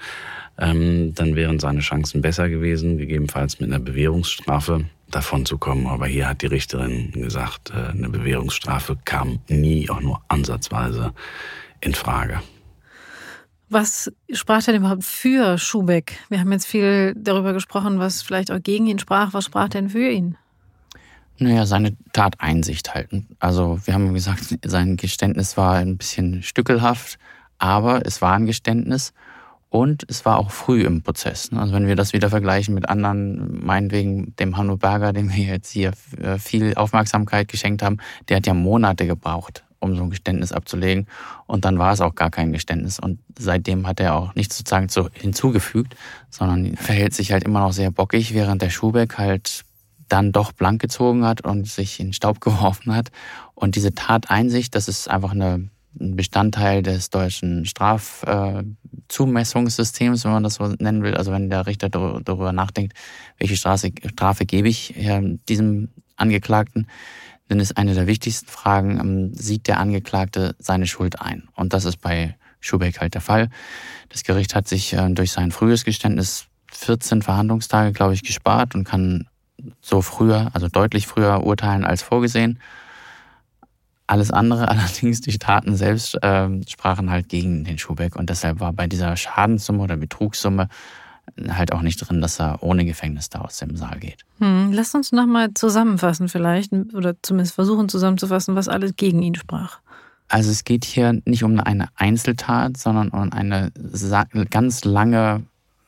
ähm, dann wären seine Chancen besser gewesen, gegebenenfalls mit einer Bewährungsstrafe davon zu kommen. Aber hier hat die Richterin gesagt, äh, eine Bewährungsstrafe kam nie auch nur ansatzweise in Frage. Was sprach denn überhaupt für Schubeck? Wir haben jetzt viel darüber gesprochen, was vielleicht auch gegen ihn sprach. Was sprach denn für ihn? Naja, seine Tateinsicht halten. Also wir haben gesagt, sein Geständnis war ein bisschen stückelhaft, aber es war ein Geständnis und es war auch früh im Prozess. Also wenn wir das wieder vergleichen mit anderen, meinetwegen dem Hanno Berger, dem wir jetzt hier äh, viel Aufmerksamkeit geschenkt haben, der hat ja Monate gebraucht, um so ein Geständnis abzulegen. Und dann war es auch gar kein Geständnis. Und seitdem hat er auch nichts sozusagen hinzugefügt, sondern verhält sich halt immer noch sehr bockig, während der Schubeck halt dann doch blank gezogen hat und sich in Staub geworfen hat. Und diese Tateinsicht, das ist einfach eine ein Bestandteil des deutschen Strafzumessungssystems, wenn man das so nennen will. Also wenn der Richter darüber nachdenkt, welche Strafe, Strafe gebe ich diesem Angeklagten, dann ist eine der wichtigsten Fragen, ähm, sieht der Angeklagte seine Schuld ein? Und das ist bei Schubeck halt der Fall. Das Gericht hat sich äh, durch sein frühes Geständnis 14 Verhandlungstage, glaube ich, gespart und kann so früher, also deutlich früher urteilen als vorgesehen. Alles andere allerdings, die Taten selbst äh, sprachen halt gegen den Schubeck und deshalb war bei dieser Schadenssumme oder Betrugssumme halt auch nicht drin, dass er ohne Gefängnis da aus dem Saal geht. Hm, lass uns nochmal zusammenfassen vielleicht oder zumindest versuchen zusammenzufassen, was alles gegen ihn sprach. Also es geht hier nicht um eine Einzeltat, sondern um eine ganz lange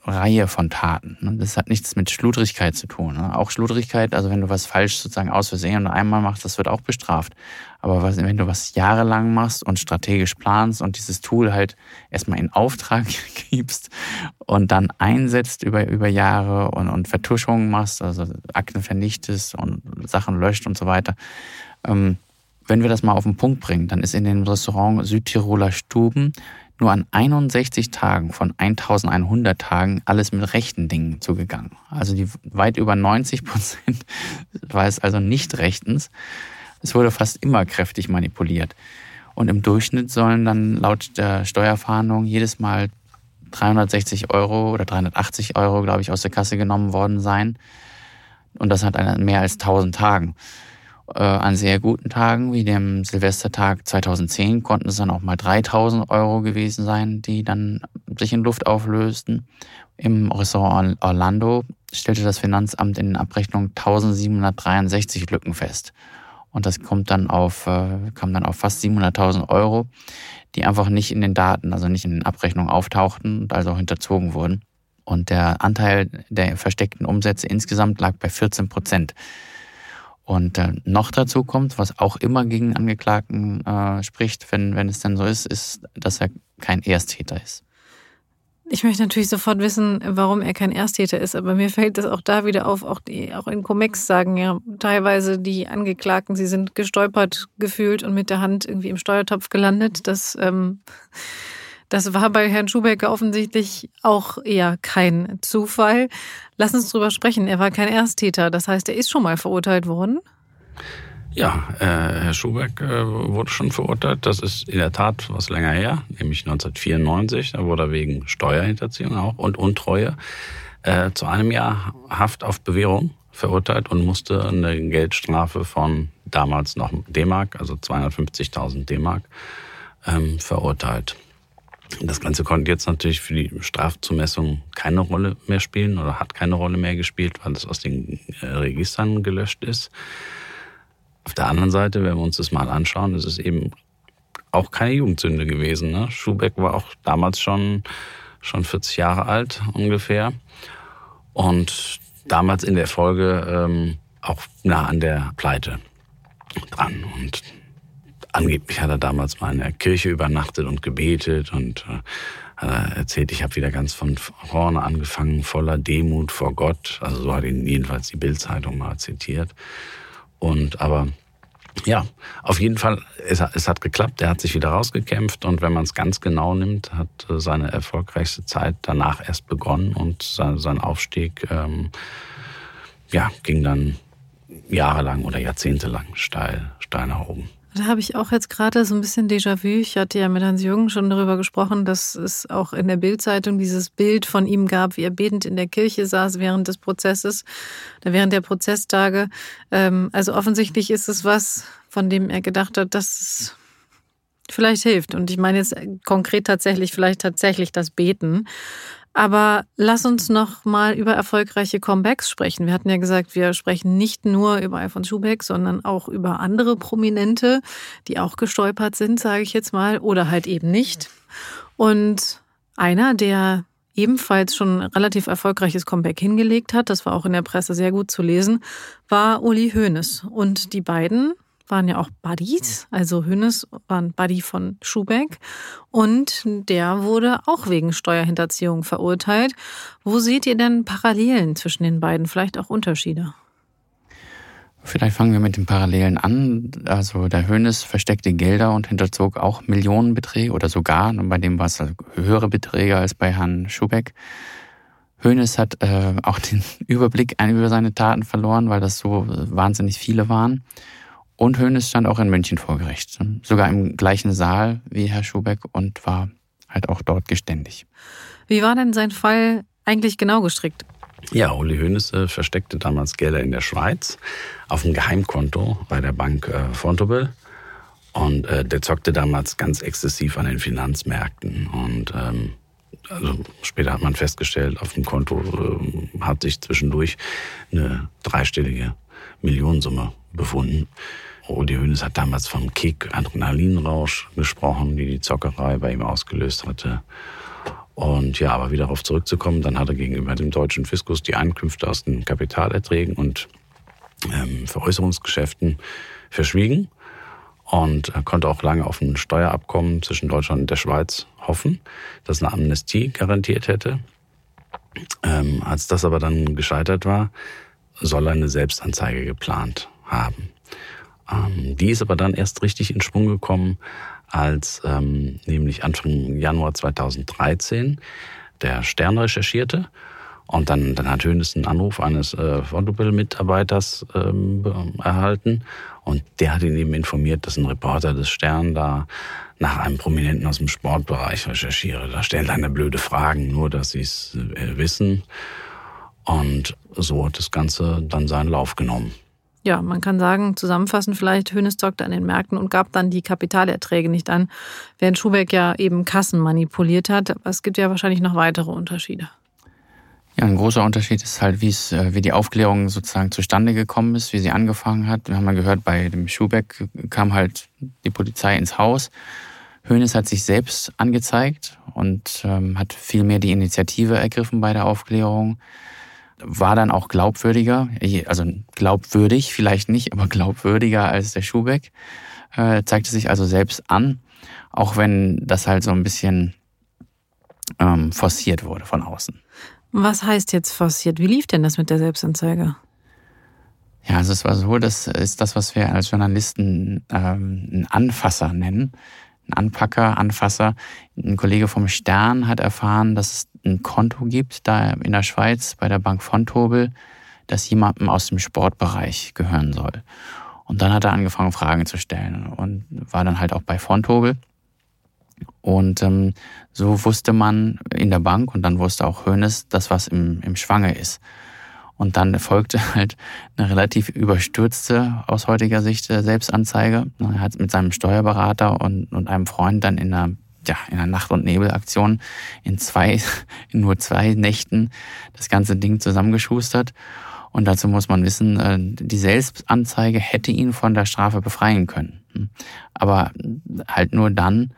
Reihe von Taten. Ne? Das hat nichts mit Schludrigkeit zu tun. Ne? Auch Schludrigkeit, also wenn du was falsch sozusagen aus Versehen und einmal machst, das wird auch bestraft. Aber was, wenn du was jahrelang machst und strategisch planst und dieses Tool halt erstmal in Auftrag gibst und dann einsetzt über, über Jahre und, und Vertuschungen machst, also Akten vernichtest und Sachen löscht und so weiter. Ähm, wenn wir das mal auf den Punkt bringen, dann ist in dem Restaurant Südtiroler Stuben nur an 61 Tagen von 1100 Tagen alles mit rechten Dingen zugegangen. Also die weit über 90 Prozent war es also nicht rechtens. Es wurde fast immer kräftig manipuliert. Und im Durchschnitt sollen dann laut der Steuerfahndung jedes Mal 360 Euro oder 380 Euro, glaube ich, aus der Kasse genommen worden sein. Und das hat mehr als 1000 Tagen. Äh, an sehr guten Tagen, wie dem Silvestertag 2010, konnten es dann auch mal 3000 Euro gewesen sein, die dann sich in Luft auflösten. Im Restaurant Orlando stellte das Finanzamt in den Abrechnungen 1763 Lücken fest. Und das kommt dann auf, äh, kam dann auf fast 700.000 Euro, die einfach nicht in den Daten, also nicht in den Abrechnungen auftauchten und also hinterzogen wurden. Und der Anteil der versteckten Umsätze insgesamt lag bei 14 Prozent. Und äh, noch dazu kommt, was auch immer gegen Angeklagten äh, spricht, wenn, wenn es denn so ist, ist, dass er kein Ersttäter ist. Ich möchte natürlich sofort wissen, warum er kein Ersttäter ist, aber mir fällt das auch da wieder auf, auch, die, auch in Comex sagen ja teilweise die Angeklagten, sie sind gestolpert gefühlt und mit der Hand irgendwie im Steuertopf gelandet. Das ähm, das war bei Herrn Schubecker offensichtlich auch eher kein Zufall. Lass uns drüber sprechen. Er war kein Ersttäter. Das heißt, er ist schon mal verurteilt worden. Ja, äh, Herr Schubeck äh, wurde schon verurteilt. Das ist in der Tat was länger her, nämlich 1994. Da wurde er wegen Steuerhinterziehung auch und Untreue äh, zu einem Jahr Haft auf Bewährung verurteilt und musste eine Geldstrafe von damals noch D-Mark, also 250.000 D-Mark, ähm, verurteilt. Das Ganze konnte jetzt natürlich für die Strafzumessung keine Rolle mehr spielen oder hat keine Rolle mehr gespielt, weil es aus den äh, Registern gelöscht ist. Auf der anderen Seite, wenn wir uns das mal anschauen, ist es eben auch keine Jugendsünde gewesen. Ne? Schubeck war auch damals schon, schon 40 Jahre alt ungefähr und damals in der Folge ähm, auch nah an der Pleite dran. Und angeblich hat er damals mal in der Kirche übernachtet und gebetet und äh, erzählt, ich habe wieder ganz von vorne angefangen, voller Demut vor Gott. Also so hat ihn jedenfalls die Bildzeitung mal zitiert. Und aber ja, auf jeden Fall, es, es, hat geklappt, er hat sich wieder rausgekämpft und wenn man es ganz genau nimmt, hat äh, seine erfolgreichste Zeit danach erst begonnen und sein, sein Aufstieg ähm, ja, ging dann jahrelang oder jahrzehntelang steil, steil nach oben. Da habe ich auch jetzt gerade so ein bisschen Déjà-vu. Ich hatte ja mit Hans-Jürgen schon darüber gesprochen, dass es auch in der Bildzeitung dieses Bild von ihm gab, wie er betend in der Kirche saß während des Prozesses, während der Prozesstage. Ähm, also offensichtlich ist es was, von dem er gedacht hat, dass es vielleicht hilft. Und ich meine jetzt konkret tatsächlich, vielleicht tatsächlich das Beten. Aber lass uns noch mal über erfolgreiche Comebacks sprechen. Wir hatten ja gesagt, wir sprechen nicht nur über Alfons Schubeck, sondern auch über andere Prominente, die auch gestolpert sind, sage ich jetzt mal, oder halt eben nicht. Und einer, der ebenfalls schon ein relativ erfolgreiches Comeback hingelegt hat, das war auch in der Presse sehr gut zu lesen, war Uli Hoeneß. Und die beiden waren ja auch Buddies. Also Hönes war ein Buddy von Schubeck und der wurde auch wegen Steuerhinterziehung verurteilt. Wo seht ihr denn Parallelen zwischen den beiden? Vielleicht auch Unterschiede? Vielleicht fangen wir mit den Parallelen an. Also der Hönes versteckte Gelder und hinterzog auch Millionenbeträge oder sogar, und bei dem war es also höhere Beträge als bei Herrn Schubeck. Hönes hat äh, auch den Überblick über seine Taten verloren, weil das so wahnsinnig viele waren. Und Hönes stand auch in München vor Gericht, sogar im gleichen Saal wie Herr Schubeck und war halt auch dort geständig. Wie war denn sein Fall eigentlich genau gestrickt? Ja, Uli Hoeneß äh, versteckte damals Gelder in der Schweiz auf einem Geheimkonto bei der Bank äh, Fontobel. Und äh, der zockte damals ganz exzessiv an den Finanzmärkten. Und ähm, also später hat man festgestellt, auf dem Konto äh, hat sich zwischendurch eine dreistellige Millionensumme befunden. Uli Hoeneß hat damals vom Kick, Adrenalinrausch gesprochen, die die Zockerei bei ihm ausgelöst hatte. Und ja, aber wieder darauf zurückzukommen, dann hat er gegenüber dem deutschen Fiskus die Einkünfte aus den Kapitalerträgen und ähm, Veräußerungsgeschäften verschwiegen und er konnte auch lange auf ein Steuerabkommen zwischen Deutschland und der Schweiz hoffen, das eine Amnestie garantiert hätte. Ähm, als das aber dann gescheitert war, soll eine Selbstanzeige geplant haben. Ähm, die ist aber dann erst richtig in Schwung gekommen, als ähm, nämlich Anfang Januar 2013 der Stern recherchierte und dann, dann hat Hönes einen Anruf eines äh, Fontobel-Mitarbeiters ähm, erhalten und der hat ihn eben informiert, dass ein Reporter des Stern da nach einem Prominenten aus dem Sportbereich recherchiere. Da stellt einer blöde Fragen, nur dass sie es äh, wissen. Und so hat das Ganze dann seinen Lauf genommen. Ja, man kann sagen, zusammenfassend vielleicht, Hönes zockte an den Märkten und gab dann die Kapitalerträge nicht an, während Schubeck ja eben Kassen manipuliert hat. Aber es gibt ja wahrscheinlich noch weitere Unterschiede. Ja, ein großer Unterschied ist halt, wie es, äh, wie die Aufklärung sozusagen zustande gekommen ist, wie sie angefangen hat. Wir haben mal gehört, bei dem Schubeck kam halt die Polizei ins Haus. Hönes hat sich selbst angezeigt und ähm, hat viel mehr die Initiative ergriffen bei der Aufklärung war dann auch glaubwürdiger, also glaubwürdig vielleicht nicht, aber glaubwürdiger als der Schubeck, äh, zeigte sich also selbst an, auch wenn das halt so ein bisschen ähm, forciert wurde von außen. Was heißt jetzt forciert? Wie lief denn das mit der Selbstanzeige? Ja, also es war so, das ist das, was wir als Journalisten ähm, einen Anfasser nennen ein Anpacker, Anfasser. Ein Kollege vom Stern hat erfahren, dass es ein Konto gibt, da in der Schweiz bei der Bank von Tobel, das jemandem aus dem Sportbereich gehören soll. Und dann hat er angefangen, Fragen zu stellen und war dann halt auch bei Fontobel. Und ähm, so wusste man in der Bank und dann wusste auch Hoeneß, dass was im, im Schwange ist. Und dann folgte halt eine relativ überstürzte, aus heutiger Sicht, äh, Selbstanzeige. Er hat mit seinem Steuerberater und, und einem Freund dann in einer ja, in einer Nacht- und Nebelaktion in zwei, in nur zwei Nächten das ganze Ding zusammengeschustert. Und dazu muss man wissen, äh, die Selbstanzeige hätte ihn von der Strafe befreien können. Aber halt nur dann,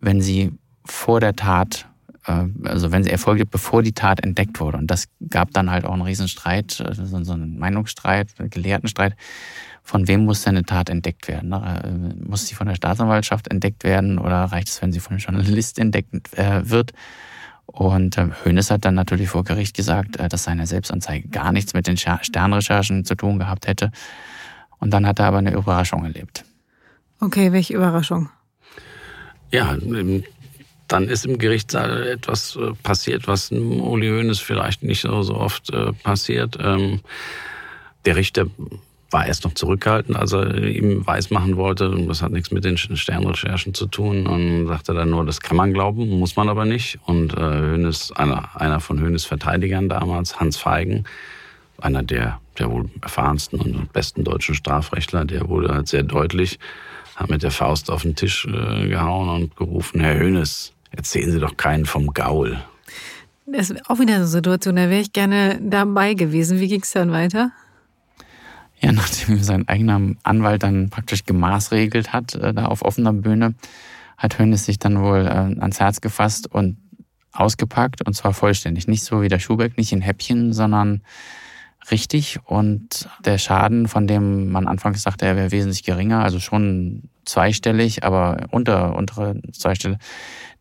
wenn sie vor der Tat, äh, also wenn sie erfolgte, bevor die Tat entdeckt wurde. Und das gab dann halt auch einen Riesenstreit, äh, so einen Meinungsstreit, einen Gelehrtenstreit. Von wem muss denn eine Tat entdeckt werden? Ne? Muss sie von der Staatsanwaltschaft entdeckt werden oder reicht es, wenn sie von einem Journalist entdeckt wird? Und Hönes hat dann natürlich vor Gericht gesagt, dass seine Selbstanzeige gar nichts mit den Sternrecherchen zu tun gehabt hätte. Und dann hat er aber eine Überraschung erlebt. Okay, welche Überraschung? Ja, dann ist im Gerichtssaal etwas äh, passiert, was Uli Hoeneß vielleicht nicht so, so oft äh, passiert. Ähm, der Richter war erst noch zurückgehalten, als er ihm weismachen wollte, das hat nichts mit den Sternrecherchen zu tun. Und sagte dann nur, das kann man glauben, muss man aber nicht. Und äh, Hönes, einer, einer von Hönes Verteidigern damals, Hans Feigen, einer der, der wohl erfahrensten und besten deutschen Strafrechtler, der wurde halt sehr deutlich, hat mit der Faust auf den Tisch äh, gehauen und gerufen, Herr Hönes, erzählen Sie doch keinen vom Gaul. Das ist auch wieder eine Situation, da wäre ich gerne dabei gewesen. Wie ging es dann weiter? Ja, nachdem sein eigener Anwalt dann praktisch gemaßregelt hat, äh, da auf offener Bühne, hat Hönes sich dann wohl äh, ans Herz gefasst und ausgepackt und zwar vollständig. Nicht so wie der Schubeck, nicht in Häppchen, sondern richtig. Und der Schaden, von dem man anfangs sagte, er wäre wesentlich geringer, also schon zweistellig, aber unter untere Zweistellige,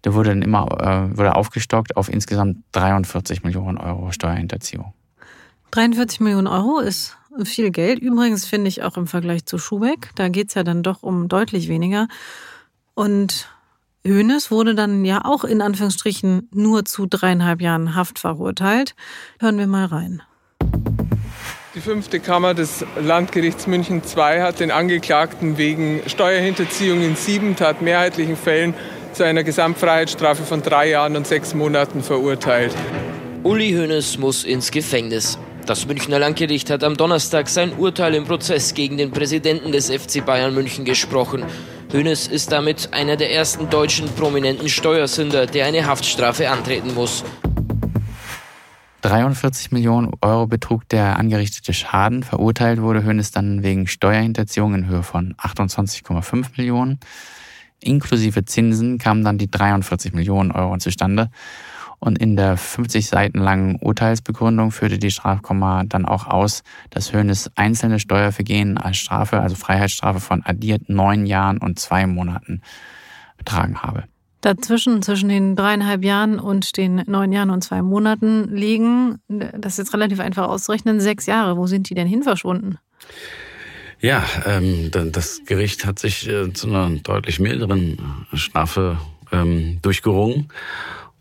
der wurde dann immer äh, wurde aufgestockt auf insgesamt 43 Millionen Euro Steuerhinterziehung. 43 Millionen Euro ist viel Geld. Übrigens finde ich auch im Vergleich zu Schubeck, da geht es ja dann doch um deutlich weniger. Und Hönes wurde dann ja auch in Anführungsstrichen nur zu dreieinhalb Jahren Haft verurteilt. Hören wir mal rein. Die fünfte Kammer des Landgerichts München II hat den Angeklagten wegen Steuerhinterziehung in sieben tatmehrheitlichen Fällen zu einer Gesamtfreiheitsstrafe von drei Jahren und sechs Monaten verurteilt. Uli Hoeneß muss ins Gefängnis. Das Münchner Landgericht hat am Donnerstag sein Urteil im Prozess gegen den Präsidenten des FC Bayern München gesprochen. Hönes ist damit einer der ersten deutschen prominenten Steuersünder, der eine Haftstrafe antreten muss. 43 Millionen Euro betrug der angerichtete Schaden. Verurteilt wurde Hönes dann wegen Steuerhinterziehung in Höhe von 28,5 Millionen. Inklusive Zinsen kamen dann die 43 Millionen Euro zustande. Und in der 50 Seiten langen Urteilsbegründung führte die Strafkammer dann auch aus, dass Hönes einzelne Steuervergehen als Strafe, also Freiheitsstrafe von addiert neun Jahren und zwei Monaten betragen habe. Dazwischen, zwischen den dreieinhalb Jahren und den neun Jahren und zwei Monaten liegen, das ist jetzt relativ einfach auszurechnen, sechs Jahre. Wo sind die denn hin verschwunden? Ja, ähm, das Gericht hat sich äh, zu einer deutlich milderen Strafe ähm, durchgerungen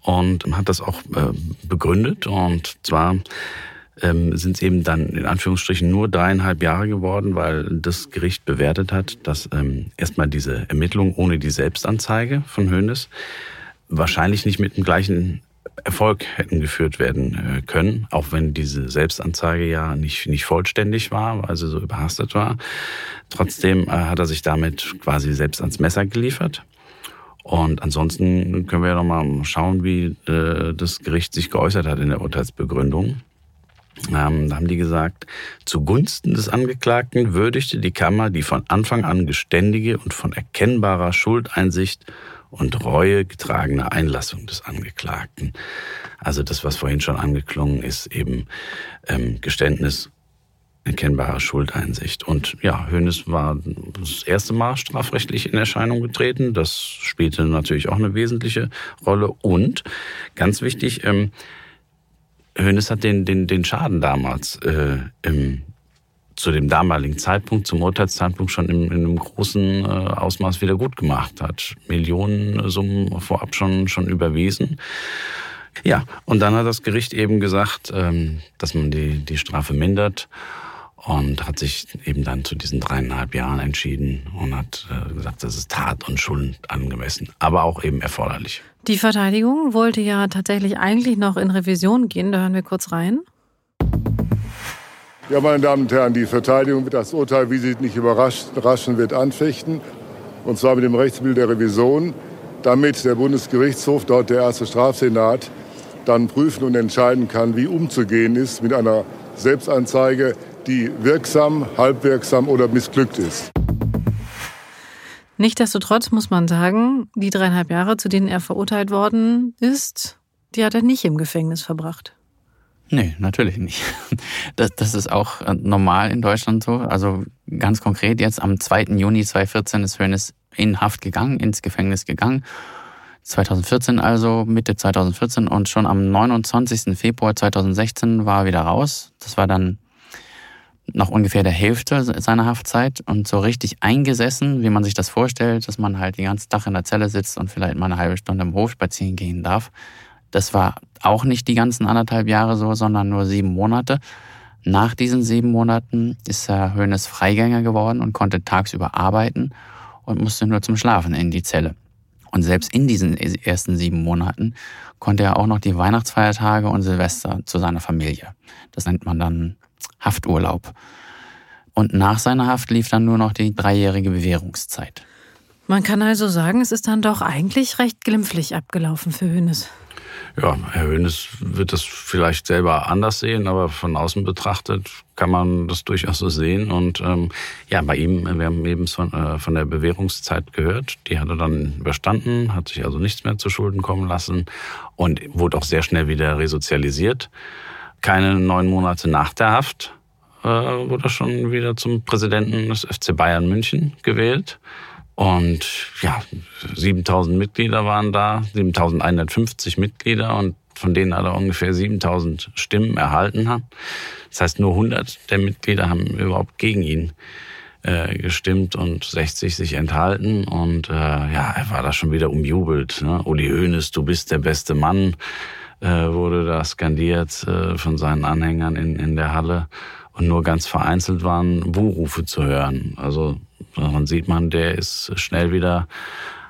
und hat das auch äh, begründet. Und zwar ähm, sind es eben dann in Anführungsstrichen nur dreieinhalb Jahre geworden, weil das Gericht bewertet hat, dass ähm, erstmal diese Ermittlung ohne die Selbstanzeige von Hönes wahrscheinlich nicht mit dem gleichen Erfolg hätten geführt werden äh, können, auch wenn diese Selbstanzeige ja nicht, nicht vollständig war, weil sie so überhastet war. Trotzdem äh, hat er sich damit quasi selbst ans Messer geliefert. Und ansonsten können wir ja noch mal schauen, wie äh, das Gericht sich geäußert hat in der Urteilsbegründung. Ähm, da haben die gesagt, zugunsten des Angeklagten würdigte die Kammer die von Anfang an geständige und von erkennbarer Schuldeinsicht und Reue getragene Einlassung des Angeklagten. Also das, was vorhin schon angeklungen ist, eben ähm, Geständnis erkennbare Schuldeinsicht. Und ja, Hönes war das erste Mal strafrechtlich in Erscheinung getreten. Das spielte natürlich auch eine wesentliche Rolle. Und ganz wichtig, ähm, Hönes hat den, den, den Schaden damals äh, im, zu dem damaligen Zeitpunkt, zum Urteilszeitpunkt schon in, in einem großen äh, Ausmaß wieder gut gemacht, hat Millionensummen vorab schon, schon überwiesen. Ja, und dann hat das Gericht eben gesagt, ähm, dass man die, die Strafe mindert und hat sich eben dann zu diesen dreieinhalb Jahren entschieden und hat äh, gesagt, das ist Tat und Schuld angemessen, aber auch eben erforderlich. Die Verteidigung wollte ja tatsächlich eigentlich noch in Revision gehen. Da hören wir kurz rein. Ja, meine Damen und Herren, die Verteidigung wird das Urteil, wie sie nicht überraschen wird, anfechten. Und zwar mit dem Rechtsmittel der Revision. damit der Bundesgerichtshof, dort der erste Strafsenat, dann prüfen und entscheiden kann, wie umzugehen ist mit einer Selbstanzeige, die wirksam, halbwirksam oder missglückt ist. Nichtsdestotrotz muss man sagen, die dreieinhalb Jahre, zu denen er verurteilt worden ist, die hat er nicht im Gefängnis verbracht. Nee, natürlich nicht. Das, das ist auch äh, normal in Deutschland so. Also ganz konkret jetzt am 2. Juni 2014 ist Hönes in Haft gegangen, ins Gefängnis gegangen. 2014 also, Mitte 2014 und schon am 29. Februar 2016 war er wieder raus. Das war dann noch ungefähr der Hälfte seiner Haftzeit und so richtig eingesessen, wie man sich das vorstellt, dass man halt den ganzen Tag in der Zelle sitzt und vielleicht mal eine halbe Stunde im Hof spazieren gehen darf. Das war auch nicht die ganzen anderthalb Jahre so, sondern nur sieben Monate. Nach diesen sieben Monaten ist Herr Höhnes Freigänger geworden und konnte tagsüber arbeiten und musste nur zum Schlafen in die Zelle. Und selbst in diesen ersten sieben Monaten konnte er auch noch die Weihnachtsfeiertage und Silvester zu seiner Familie. Das nennt man dann Hafturlaub. Und nach seiner Haft lief dann nur noch die dreijährige Bewährungszeit. Man kann also sagen, es ist dann doch eigentlich recht glimpflich abgelaufen für Hönes. Ja, Herr Hönes wird das vielleicht selber anders sehen, aber von außen betrachtet kann man das durchaus so sehen. Und ähm, ja, bei ihm, wir haben eben von, äh, von der Bewährungszeit gehört, die hat er dann überstanden, hat sich also nichts mehr zu Schulden kommen lassen und wurde auch sehr schnell wieder resozialisiert. Keine neun Monate nach der Haft äh, wurde er schon wieder zum Präsidenten des FC Bayern München gewählt. Und ja, 7000 Mitglieder waren da, 7150 Mitglieder und von denen alle ungefähr 7000 Stimmen erhalten haben. Das heißt, nur 100 der Mitglieder haben überhaupt gegen ihn äh, gestimmt und 60 sich enthalten. Und äh, ja, er war da schon wieder umjubelt. Ne? Uli Hoeneß, du bist der beste Mann, äh, wurde da skandiert äh, von seinen Anhängern in, in der Halle. Und nur ganz vereinzelt waren Buhrufe zu hören. Also Daran sieht man, der ist schnell wieder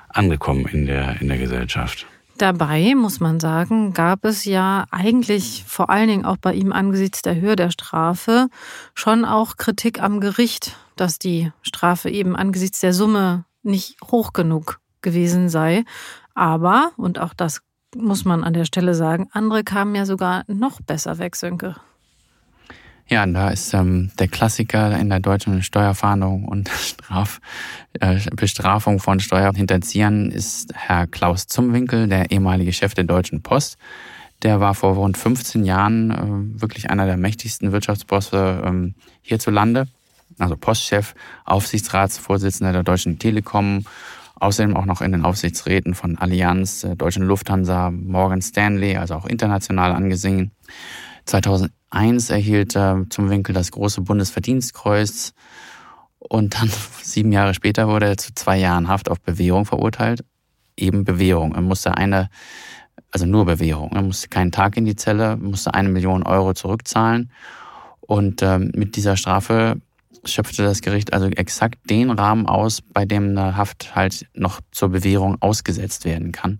angekommen in der, in der Gesellschaft. Dabei, muss man sagen, gab es ja eigentlich vor allen Dingen auch bei ihm angesichts der Höhe der Strafe schon auch Kritik am Gericht, dass die Strafe eben angesichts der Summe nicht hoch genug gewesen sei. Aber, und auch das muss man an der Stelle sagen, andere kamen ja sogar noch besser weg, Sönke. Ja, da ist ähm, der Klassiker in der deutschen Steuerfahndung und Straf, äh, Bestrafung von Steuerhinterziehern ist Herr Klaus Zumwinkel, der ehemalige Chef der Deutschen Post. Der war vor rund 15 Jahren äh, wirklich einer der mächtigsten Wirtschaftsbosse ähm, hierzulande. Also Postchef, Aufsichtsratsvorsitzender der Deutschen Telekom, außerdem auch noch in den Aufsichtsräten von Allianz, der Deutschen Lufthansa, Morgan Stanley, also auch international angesehen. 2001 erhielt er zum Winkel das große Bundesverdienstkreuz und dann sieben Jahre später wurde er zu zwei Jahren Haft auf Bewährung verurteilt. Eben Bewährung. Er musste eine, also nur Bewährung. Er musste keinen Tag in die Zelle, musste eine Million Euro zurückzahlen. Und ähm, mit dieser Strafe schöpfte das Gericht also exakt den Rahmen aus, bei dem eine Haft halt noch zur Bewährung ausgesetzt werden kann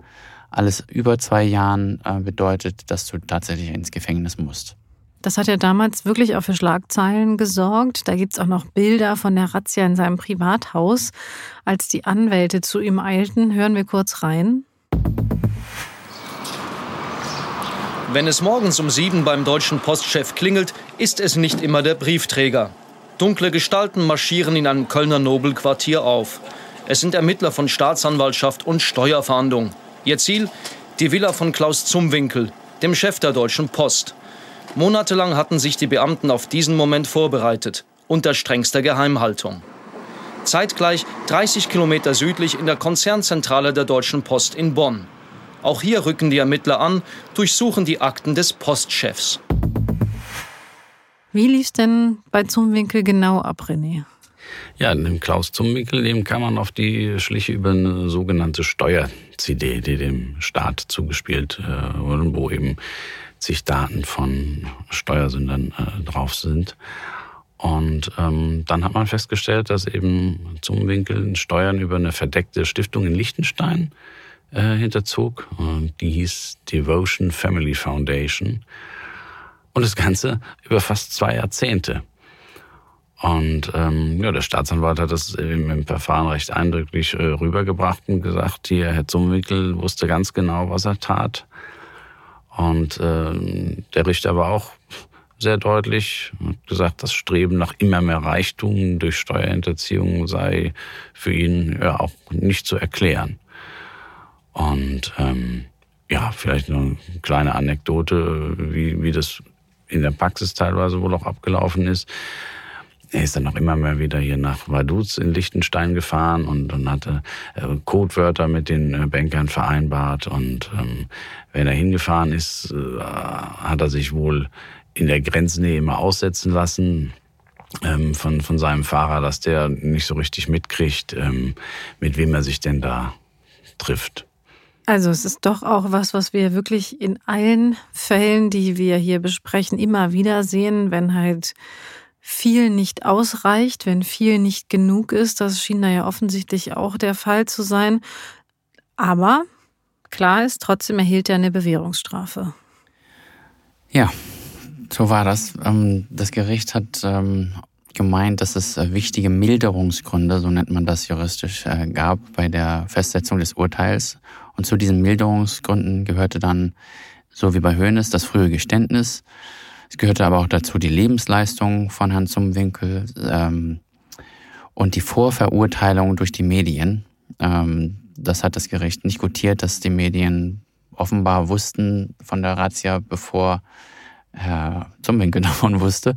alles über zwei Jahren äh, bedeutet, dass du tatsächlich ins Gefängnis musst. Das hat ja damals wirklich auch für Schlagzeilen gesorgt. Da gibt es auch noch Bilder von der Razzia in seinem Privathaus. Als die Anwälte zu ihm eilten, hören wir kurz rein. Wenn es morgens um sieben beim deutschen Postchef klingelt, ist es nicht immer der Briefträger. Dunkle Gestalten marschieren in einem Kölner Nobelquartier auf. Es sind Ermittler von Staatsanwaltschaft und Steuerfahndung. Ihr Ziel? Die Villa von Klaus Zumwinkel, dem Chef der Deutschen Post. Monatelang hatten sich die Beamten auf diesen Moment vorbereitet, unter strengster Geheimhaltung. Zeitgleich 30 Kilometer südlich in der Konzernzentrale der Deutschen Post in Bonn. Auch hier rücken die Ermittler an, durchsuchen die Akten des Postchefs. Wie lief es denn bei Zumwinkel genau ab, René? Ja, dem Klaus Zumwinkel, dem kam man auf die Schliche über eine sogenannte Steuer-CD, die dem Staat zugespielt äh, wurde, wo eben zig Daten von Steuersündern äh, drauf sind. Und ähm, dann hat man festgestellt, dass eben Zumwinkel Steuern über eine verdeckte Stiftung in Liechtenstein äh, hinterzog. Und die hieß Devotion Family Foundation. Und das Ganze über fast zwei Jahrzehnte. Und ähm, ja, der Staatsanwalt hat das im, im Verfahren recht eindrücklich äh, rübergebracht und gesagt, hier, Herr Zumwinkel wusste ganz genau, was er tat. Und äh, der Richter war auch sehr deutlich hat gesagt, das Streben nach immer mehr Reichtum durch Steuerhinterziehung sei für ihn ja auch nicht zu erklären. Und ähm, ja, vielleicht noch eine kleine Anekdote, wie, wie das in der Praxis teilweise wohl auch abgelaufen ist. Er ist dann noch immer mehr wieder hier nach Vaduz in Liechtenstein gefahren und, und hatte äh, Codewörter mit den äh, Bankern vereinbart. Und ähm, wenn er hingefahren ist, äh, hat er sich wohl in der Grenznähe immer aussetzen lassen ähm, von, von seinem Fahrer, dass der nicht so richtig mitkriegt, ähm, mit wem er sich denn da trifft. Also es ist doch auch was, was wir wirklich in allen Fällen, die wir hier besprechen, immer wieder sehen, wenn halt viel nicht ausreicht, wenn viel nicht genug ist. Das schien da ja offensichtlich auch der Fall zu sein. Aber klar ist, trotzdem erhielt er eine Bewährungsstrafe. Ja, so war das. Ähm, das Gericht hat ähm, gemeint, dass es äh, wichtige Milderungsgründe, so nennt man das juristisch, äh, gab bei der Festsetzung des Urteils. Und zu diesen Milderungsgründen gehörte dann, so wie bei Hoeneß, das frühe Geständnis. Es gehörte aber auch dazu die Lebensleistung von Herrn Zumwinkel ähm, und die Vorverurteilung durch die Medien. das hat das Gericht nicht gutiert, dass die Medien offenbar wussten von der Razzia, bevor Herr Zumwinkel davon wusste.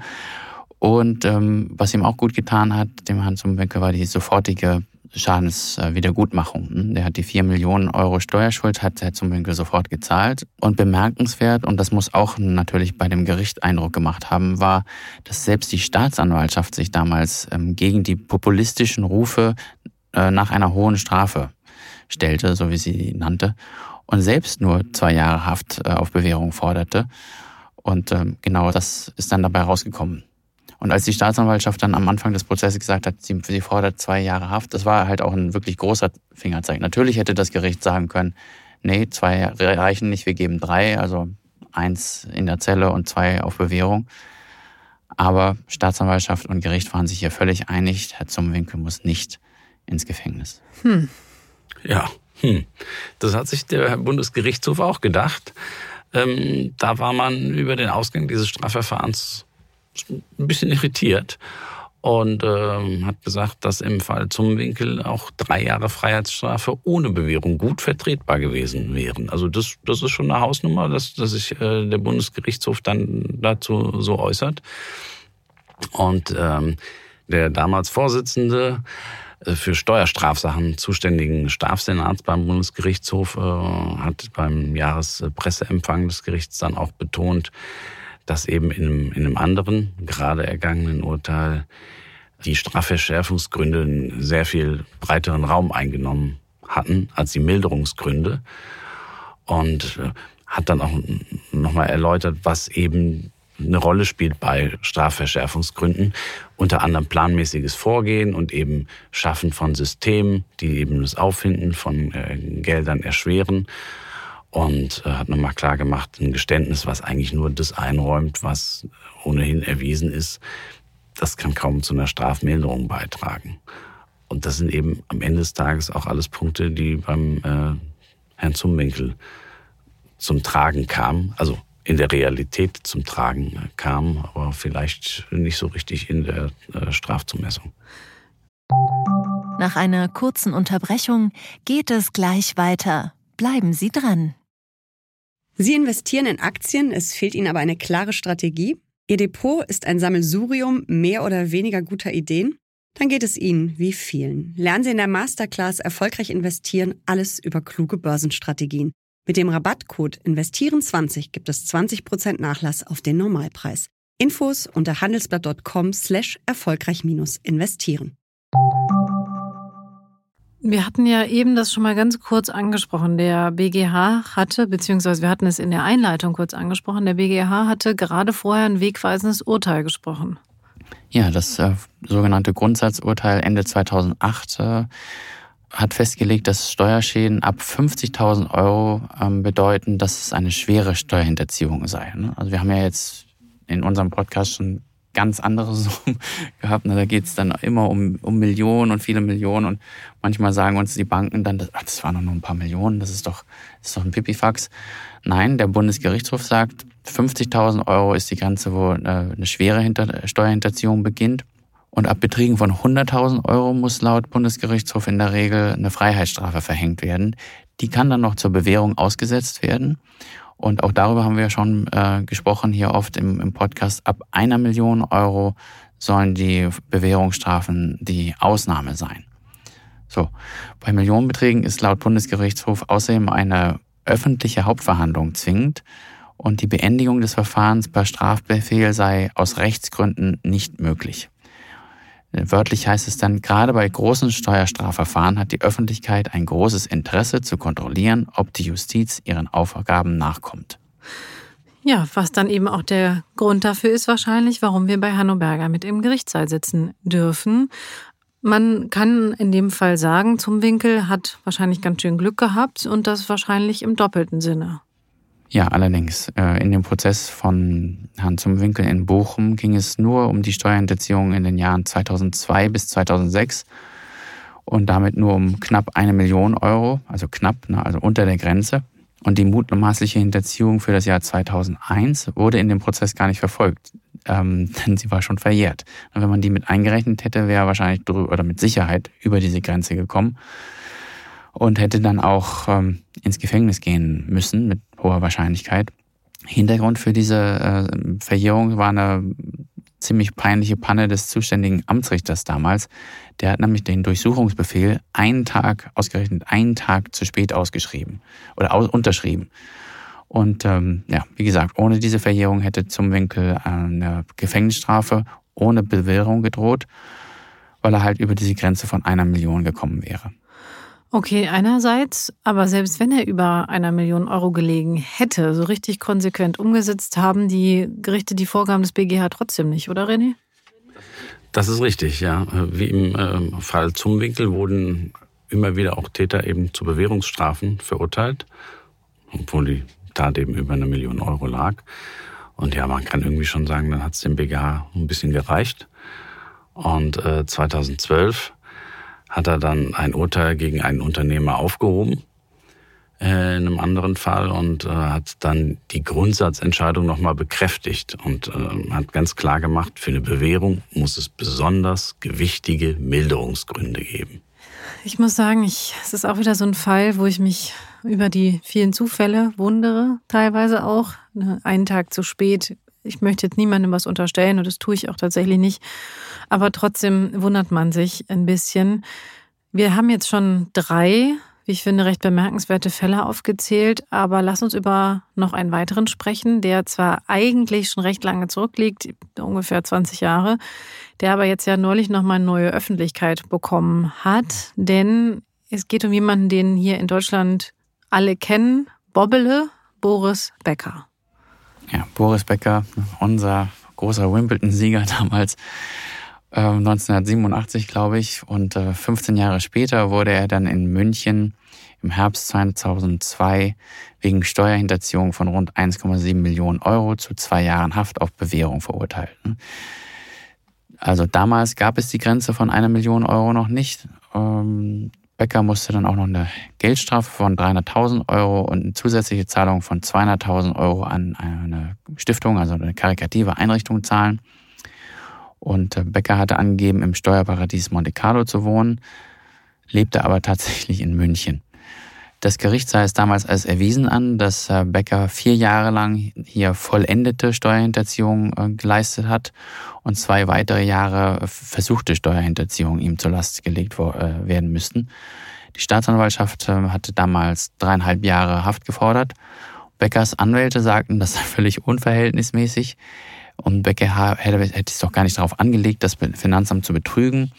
Und ähm, was ihm auch gut getan hat, dem Herrn Zumwinkel, war die sofortige Schadenswiedergutmachung. Hm? Der hat die vier Millionen Euro Steuerschuld, hat Herr Zumwinkel sofort gezahlt. Und bemerkenswert, und das muss auch natürlich bei dem Gericht Eindruck gemacht haben, war, dass selbst die Staatsanwaltschaft sich damals ähm, gegen die populistischen Rufe äh, nach einer hohen Strafe stellte, so wie sie nannte, und selbst nur zwei Jahre Haft äh, auf Bewährung forderte. Und ähm, genau das ist dann dabei rausgekommen. Und als die Staatsanwaltschaft dann am Anfang des Prozesses gesagt hat, sie, sie fordert zwei Jahre Haft, das war halt auch ein wirklich großer Fingerzeig. Natürlich hätte das Gericht sagen können, nee, zwei reichen nicht, wir geben drei, also eins in der Zelle und zwei auf Bewährung. Aber Staatsanwaltschaft und Gericht waren sich hier völlig einig, Herr Zumwinkel muss nicht ins Gefängnis. Hm. Ja, hm. das hat sich der Bundesgerichtshof auch gedacht. Ähm, da war man über den Ausgang dieses Strafverfahrens ein bisschen irritiert und ähm, hat gesagt, dass im Fall zum Winkel auch drei Jahre Freiheitsstrafe ohne Bewährung gut vertretbar gewesen wären. Also das, das ist schon eine Hausnummer, dass, dass sich äh, der Bundesgerichtshof dann dazu so äußert. Und ähm, der damals Vorsitzende äh, für Steuerstrafsachen zuständigen Strafsenats beim Bundesgerichtshof äh, hat beim Jahrespresseempfang des Gerichts dann auch betont, dass eben in einem, in einem anderen, gerade ergangenen Urteil die Strafverschärfungsgründe einen sehr viel breiteren Raum eingenommen hatten als die Milderungsgründe und äh, hat dann auch nochmal erläutert, was eben eine Rolle spielt bei Strafverschärfungsgründen. Unter anderem planmäßiges Vorgehen und eben Schaffen von Systemen, die eben das Auffinden von äh, Geldern erschweren. Und äh, hat nochmal klar gemacht, ein Geständnis, was eigentlich nur das einräumt, was ohnehin erwiesen ist, das kann kaum zu einer Strafmilderung beitragen. Und das sind eben am Ende des Tages auch alles Punkte, die beim äh, Herrn Zumwinkel zum Tragen kamen. Also in der Realität zum Tragen kam, aber vielleicht nicht so richtig in der äh, Strafzumessung. Nach einer kurzen Unterbrechung geht es gleich weiter. Bleiben Sie dran. Sie investieren in Aktien, es fehlt Ihnen aber eine klare Strategie. Ihr Depot ist ein Sammelsurium mehr oder weniger guter Ideen. Dann geht es Ihnen wie vielen. Lernen Sie in der Masterclass erfolgreich investieren, alles über kluge Börsenstrategien. Mit dem Rabattcode Investieren20 gibt es 20% Nachlass auf den Normalpreis. Infos unter handelsblatt.com slash erfolgreich-investieren. Wir hatten ja eben das schon mal ganz kurz angesprochen. Der BGH hatte, beziehungsweise wir hatten es in der Einleitung kurz angesprochen, der BGH hatte gerade vorher ein wegweisendes Urteil gesprochen. Ja, das äh, sogenannte Grundsatzurteil Ende 2008 äh, hat festgelegt, dass Steuerschäden ab 50.000 Euro ähm, bedeuten, dass es eine schwere Steuerhinterziehung sei. Ne? Also wir haben ja jetzt in unserem Podcast schon ganz andere Summen gehabt. Da geht es dann immer um, um Millionen und viele Millionen. Und manchmal sagen uns die Banken dann, ach, das waren nur ein paar Millionen, das ist doch, das ist doch ein Pipifax. Nein, der Bundesgerichtshof sagt, 50.000 Euro ist die Grenze, wo äh, eine schwere Hinter Steuerhinterziehung beginnt. Und ab Beträgen von 100.000 Euro muss laut Bundesgerichtshof in der Regel eine Freiheitsstrafe verhängt werden. Die kann dann noch zur Bewährung ausgesetzt werden. Und auch darüber haben wir schon äh, gesprochen hier oft im, im Podcast. Ab einer Million Euro sollen die Bewährungsstrafen die Ausnahme sein. So, bei Millionenbeträgen ist laut Bundesgerichtshof außerdem eine öffentliche Hauptverhandlung zwingend und die Beendigung des Verfahrens per Strafbefehl sei aus Rechtsgründen nicht möglich. Wörtlich heißt es dann, gerade bei großen Steuerstrafverfahren hat die Öffentlichkeit ein großes Interesse zu kontrollieren, ob die Justiz ihren Aufgaben nachkommt. Ja, was dann eben auch der Grund dafür ist wahrscheinlich, warum wir bei Hanno Berger mit im Gerichtssaal sitzen dürfen. Man kann in dem Fall sagen, zum Winkel hat wahrscheinlich ganz schön Glück gehabt und das wahrscheinlich im doppelten Sinne. Ja, allerdings. Äh, in dem Prozess von Herrn Zumwinkel in Bochum ging es nur um die Steuerhinterziehung in den Jahren 2002 bis 2006 und damit nur um knapp eine Million Euro, also knapp, also unter der Grenze. Und die mutmaßliche Hinterziehung für das Jahr 2001 wurde in dem Prozess gar nicht verfolgt, ähm, denn sie war schon verjährt. Und wenn man die mit eingerechnet hätte, wäre wahrscheinlich drüber, oder mit Sicherheit über diese Grenze gekommen und hätte dann auch ähm, ins Gefängnis gehen müssen mit hoher Wahrscheinlichkeit. Hintergrund für diese äh, Verjährung war eine ziemlich peinliche Panne des zuständigen Amtsrichters damals. Der hat nämlich den Durchsuchungsbefehl einen Tag, ausgerechnet einen Tag zu spät ausgeschrieben oder aus, unterschrieben. Und ähm, ja, wie gesagt, ohne diese Verjährung hätte zum Winkel eine Gefängnisstrafe ohne Bewährung gedroht, weil er halt über diese Grenze von einer Million gekommen wäre. Okay, einerseits, aber selbst wenn er über einer Million Euro gelegen hätte, so richtig konsequent umgesetzt haben die Gerichte die Vorgaben des BGH trotzdem nicht, oder René? Das ist richtig, ja. Wie im äh, Fall Zumwinkel wurden immer wieder auch Täter eben zu Bewährungsstrafen verurteilt, obwohl die Tat eben über eine Million Euro lag. Und ja, man kann irgendwie schon sagen, dann hat es dem BGH ein bisschen gereicht. Und äh, 2012 hat er dann ein Urteil gegen einen Unternehmer aufgehoben äh, in einem anderen Fall und äh, hat dann die Grundsatzentscheidung nochmal bekräftigt und äh, hat ganz klar gemacht, für eine Bewährung muss es besonders gewichtige Milderungsgründe geben. Ich muss sagen, ich, es ist auch wieder so ein Fall, wo ich mich über die vielen Zufälle wundere, teilweise auch. Ne, einen Tag zu spät. Ich möchte jetzt niemandem was unterstellen und das tue ich auch tatsächlich nicht. Aber trotzdem wundert man sich ein bisschen. Wir haben jetzt schon drei, wie ich finde, recht bemerkenswerte Fälle aufgezählt. Aber lass uns über noch einen weiteren sprechen, der zwar eigentlich schon recht lange zurückliegt, ungefähr 20 Jahre, der aber jetzt ja neulich nochmal neue Öffentlichkeit bekommen hat. Denn es geht um jemanden, den hier in Deutschland alle kennen. Bobbele, Boris Becker. Ja, Boris Becker, unser großer Wimbledon-Sieger damals, 1987, äh, glaube ich. Und 15 äh, Jahre später wurde er dann in München im Herbst 2002 wegen Steuerhinterziehung von rund 1,7 Millionen Euro zu zwei Jahren Haft auf Bewährung verurteilt. Ne? Also damals gab es die Grenze von einer Million Euro noch nicht. Ähm, Becker musste dann auch noch eine Geldstrafe von 300.000 Euro und eine zusätzliche Zahlung von 200.000 Euro an eine Stiftung, also eine karikative Einrichtung zahlen. Und äh, Becker hatte angegeben, im Steuerparadies Monte Carlo zu wohnen, lebte aber tatsächlich in München. Das Gericht sah es damals als erwiesen an, dass äh, Becker vier Jahre lang hier vollendete Steuerhinterziehung äh, geleistet hat und zwei weitere Jahre versuchte Steuerhinterziehung ihm zur Last gelegt werden müssten. Die Staatsanwaltschaft hatte damals dreieinhalb Jahre Haft gefordert. Beckers Anwälte sagten, das sei völlig unverhältnismäßig. Und Becker hätte es doch gar nicht darauf angelegt, das Finanzamt zu betrügen.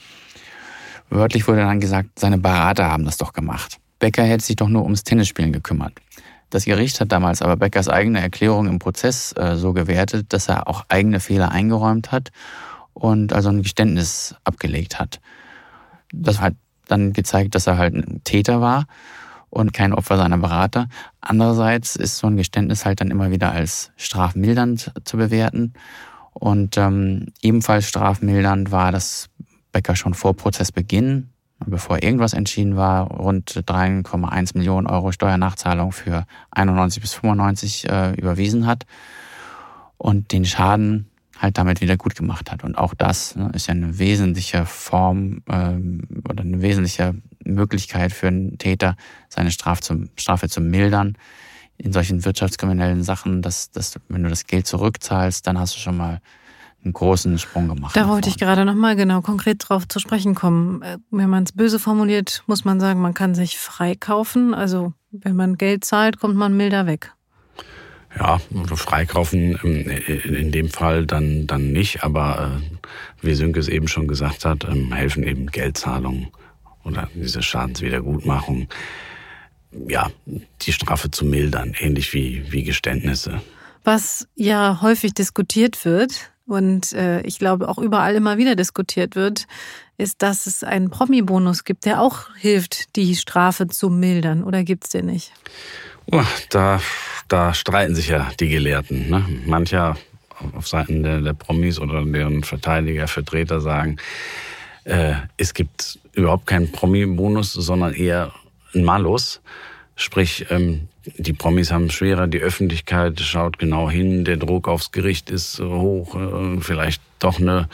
Wörtlich wurde dann gesagt, seine Berater haben das doch gemacht. Becker hätte sich doch nur ums Tennisspielen gekümmert. Das Gericht hat damals aber Beckers eigene Erklärung im Prozess äh, so gewertet, dass er auch eigene Fehler eingeräumt hat und also ein Geständnis abgelegt hat. Das hat dann gezeigt, dass er halt ein Täter war und kein Opfer seiner Berater. Andererseits ist so ein Geständnis halt dann immer wieder als strafmildernd zu bewerten. Und ähm, ebenfalls strafmildernd war, dass Becker schon vor Prozessbeginn, bevor irgendwas entschieden war, rund 3,1 Millionen Euro Steuernachzahlung für 91 bis 95 äh, überwiesen hat und den Schaden halt damit wieder gut gemacht hat. Und auch das ne, ist ja eine wesentliche Form ähm, oder eine wesentliche Möglichkeit für einen Täter, seine Straf zum, Strafe zu mildern in solchen wirtschaftskriminellen Sachen, dass, dass wenn du das Geld zurückzahlst, dann hast du schon mal einen großen Sprung gemacht. Da wollte ich gerade nochmal genau konkret drauf zu sprechen kommen. Äh, wenn man es böse formuliert, muss man sagen, man kann sich freikaufen. Also wenn man Geld zahlt, kommt man milder weg. Ja, freikaufen in dem Fall dann, dann nicht, aber äh, wie Sönke es eben schon gesagt hat, ähm, helfen eben Geldzahlungen oder diese Schadenswiedergutmachung, ja, die Strafe zu mildern, ähnlich wie, wie Geständnisse. Was ja häufig diskutiert wird und äh, ich glaube auch überall immer wieder diskutiert wird, ist, dass es einen Promi-Bonus gibt, der auch hilft, die Strafe zu mildern. Oder gibt es den nicht? Oh, da, da streiten sich ja die Gelehrten. Ne? Mancher auf Seiten der, der Promis oder deren Verteidiger, Vertreter sagen, äh, es gibt überhaupt keinen Promi-Bonus, sondern eher ein Malus. Sprich, ähm, die Promis haben es schwerer, die Öffentlichkeit schaut genau hin, der Druck aufs Gericht ist hoch, äh, vielleicht doch eine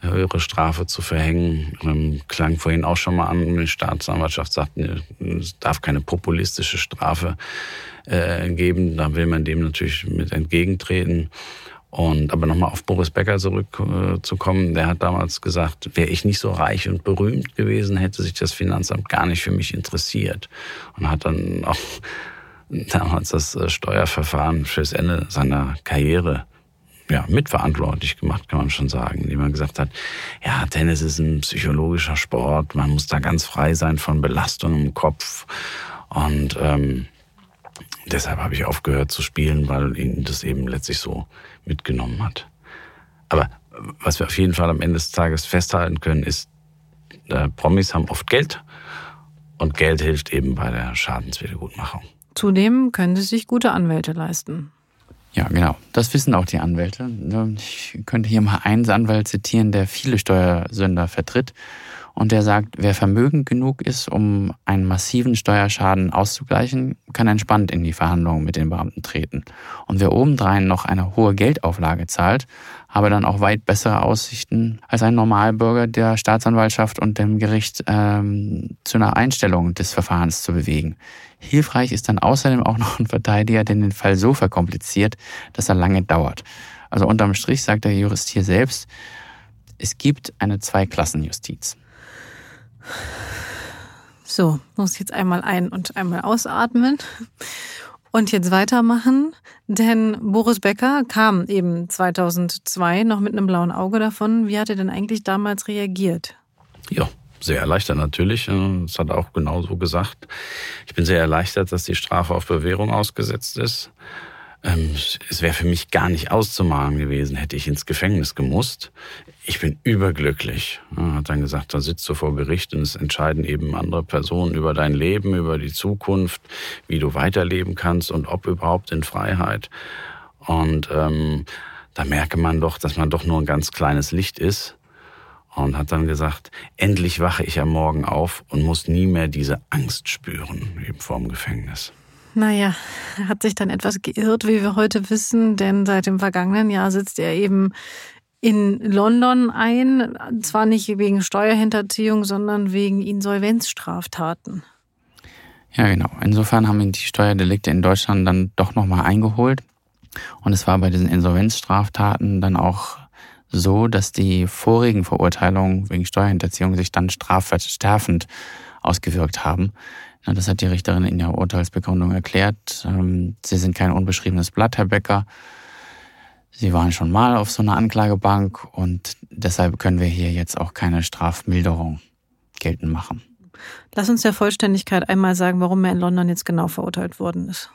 höhere Strafe zu verhängen. Ähm, klang vorhin auch schon mal an, die Staatsanwaltschaft sagt, es darf keine populistische Strafe äh, geben. Da will man dem natürlich mit entgegentreten. Und aber nochmal auf Boris Becker zurückzukommen, äh, der hat damals gesagt, wäre ich nicht so reich und berühmt gewesen, hätte sich das Finanzamt gar nicht für mich interessiert. Und hat dann auch damals das äh, Steuerverfahren fürs Ende seiner Karriere ja, mitverantwortlich gemacht, kann man schon sagen, indem man gesagt hat, ja, Tennis ist ein psychologischer Sport, man muss da ganz frei sein von Belastungen im Kopf. Und ähm, deshalb habe ich aufgehört zu spielen, weil ihn das eben letztlich so mitgenommen hat. Aber was wir auf jeden Fall am Ende des Tages festhalten können, ist, äh, Promis haben oft Geld und Geld hilft eben bei der Schadenswiedergutmachung. Zudem können sie sich gute Anwälte leisten. Ja, genau. Das wissen auch die Anwälte. Ich könnte hier mal einen Anwalt zitieren, der viele Steuersünder vertritt und der sagt, wer vermögend genug ist, um einen massiven Steuerschaden auszugleichen, kann entspannt in die Verhandlungen mit den Beamten treten. Und wer obendrein noch eine hohe Geldauflage zahlt, habe dann auch weit bessere Aussichten als ein Normalbürger der Staatsanwaltschaft und dem Gericht ähm, zu einer Einstellung des Verfahrens zu bewegen. Hilfreich ist dann außerdem auch noch ein Verteidiger, der den Fall so verkompliziert, dass er lange dauert. Also unterm Strich sagt der Jurist hier selbst, es gibt eine Zweiklassenjustiz. So, muss jetzt einmal ein- und einmal ausatmen und jetzt weitermachen, denn Boris Becker kam eben 2002 noch mit einem blauen Auge davon. Wie hat er denn eigentlich damals reagiert? Ja, sehr erleichtert natürlich. Das hat er auch genauso gesagt. Ich bin sehr erleichtert, dass die Strafe auf Bewährung ausgesetzt ist. Ähm, es wäre für mich gar nicht auszumalen gewesen, hätte ich ins Gefängnis gemusst. Ich bin überglücklich. Er hat dann gesagt, da sitzt du vor Gericht und es entscheiden eben andere Personen über dein Leben, über die Zukunft, wie du weiterleben kannst und ob überhaupt in Freiheit. Und ähm, da merke man doch, dass man doch nur ein ganz kleines Licht ist. Und hat dann gesagt, endlich wache ich am Morgen auf und muss nie mehr diese Angst spüren, eben vorm Gefängnis. Naja, er hat sich dann etwas geirrt, wie wir heute wissen, denn seit dem vergangenen Jahr sitzt er eben in London ein, zwar nicht wegen Steuerhinterziehung, sondern wegen Insolvenzstraftaten. Ja, genau. Insofern haben ihn die Steuerdelikte in Deutschland dann doch nochmal eingeholt. Und es war bei diesen Insolvenzstraftaten dann auch so, dass die vorigen Verurteilungen wegen Steuerhinterziehung sich dann strafverstärkend ausgewirkt haben. Das hat die Richterin in ihrer Urteilsbegründung erklärt. Ähm, Sie sind kein unbeschriebenes Blatt, Herr Becker. Sie waren schon mal auf so einer Anklagebank und deshalb können wir hier jetzt auch keine Strafmilderung geltend machen. Lass uns der Vollständigkeit einmal sagen, warum er in London jetzt genau verurteilt worden ist.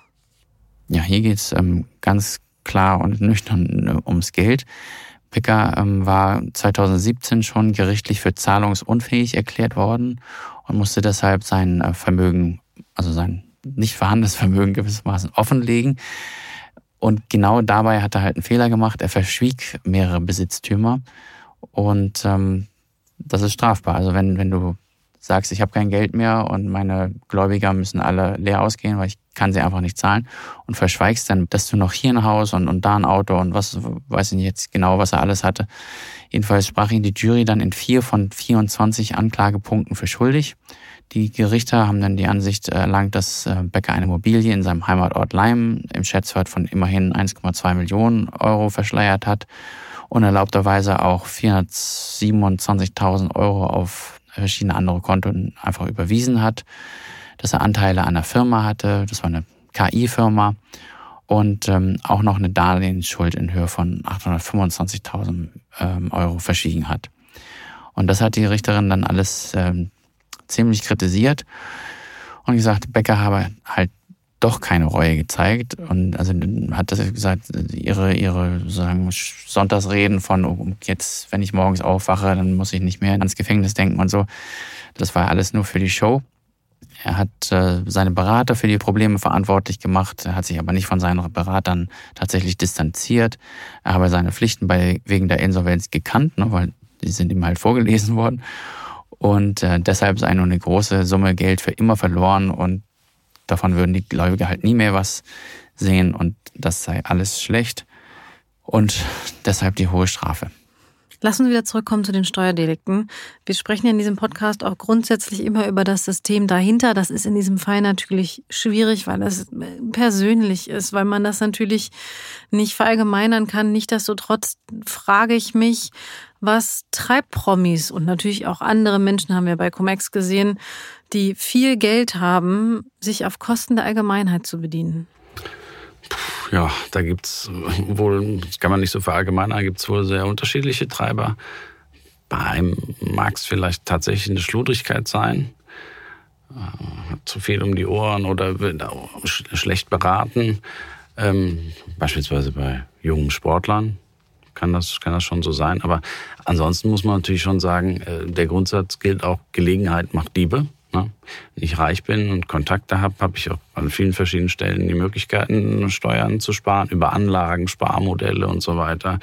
Ja, hier geht es ähm, ganz klar und nüchtern äh, ums Geld. Becker ähm, war 2017 schon gerichtlich für zahlungsunfähig erklärt worden und musste deshalb sein äh, Vermögen, also sein nicht vorhandenes Vermögen gewissermaßen offenlegen. Und genau dabei hat er halt einen Fehler gemacht. Er verschwieg mehrere Besitztümer. Und ähm, das ist strafbar. Also wenn, wenn du sagst, ich habe kein Geld mehr und meine Gläubiger müssen alle leer ausgehen, weil ich kann sie einfach nicht zahlen und verschweigst dann, dass du noch hier ein Haus und, und da ein Auto und was, weiß ich nicht jetzt genau, was er alles hatte. Jedenfalls sprach ihn die Jury dann in vier von 24 Anklagepunkten für schuldig. Die Gerichte haben dann die Ansicht erlangt, dass äh, Becker eine Immobilie in seinem Heimatort Leim im Schätzwert von immerhin 1,2 Millionen Euro verschleiert hat unerlaubterweise auch 427.000 Euro auf verschiedene andere Konten einfach überwiesen hat, dass er Anteile an einer Firma hatte, das war eine KI-Firma und ähm, auch noch eine Darlehensschuld in Höhe von 825.000 ähm, Euro verschwiegen hat. Und das hat die Richterin dann alles ähm, ziemlich kritisiert und gesagt, Becker habe halt doch keine Reue gezeigt und also hat das gesagt, ihre ihre sozusagen Sonntagsreden von oh, jetzt, wenn ich morgens aufwache, dann muss ich nicht mehr ans Gefängnis denken und so. Das war alles nur für die Show. Er hat äh, seine Berater für die Probleme verantwortlich gemacht, er hat sich aber nicht von seinen Beratern tatsächlich distanziert. Er habe seine Pflichten bei wegen der Insolvenz gekannt, ne, weil die sind ihm halt vorgelesen worden. Und äh, deshalb sei nur eine große Summe Geld für immer verloren und davon würden die Gläubiger halt nie mehr was sehen und das sei alles schlecht und deshalb die hohe Strafe. Lass uns wieder zurückkommen zu den Steuerdelikten. Wir sprechen in diesem Podcast auch grundsätzlich immer über das System dahinter. Das ist in diesem Fall natürlich schwierig, weil das persönlich ist, weil man das natürlich nicht verallgemeinern kann. Nichtsdestotrotz frage ich mich, was treibt Promis und natürlich auch andere Menschen haben wir bei Comex gesehen, die viel Geld haben, sich auf Kosten der Allgemeinheit zu bedienen? Ja, da gibt's wohl, das kann man nicht so verallgemeinern, da gibt's wohl sehr unterschiedliche Treiber. Bei einem mag es vielleicht tatsächlich eine Schludrigkeit sein, äh, zu viel um die Ohren oder schlecht beraten. Ähm, beispielsweise bei jungen Sportlern kann das, kann das schon so sein. Aber ansonsten muss man natürlich schon sagen, äh, der Grundsatz gilt auch, Gelegenheit macht Diebe. Ne? Wenn ich reich bin und Kontakte habe, habe ich auch an vielen verschiedenen Stellen die Möglichkeiten, Steuern zu sparen, über Anlagen, Sparmodelle und so weiter.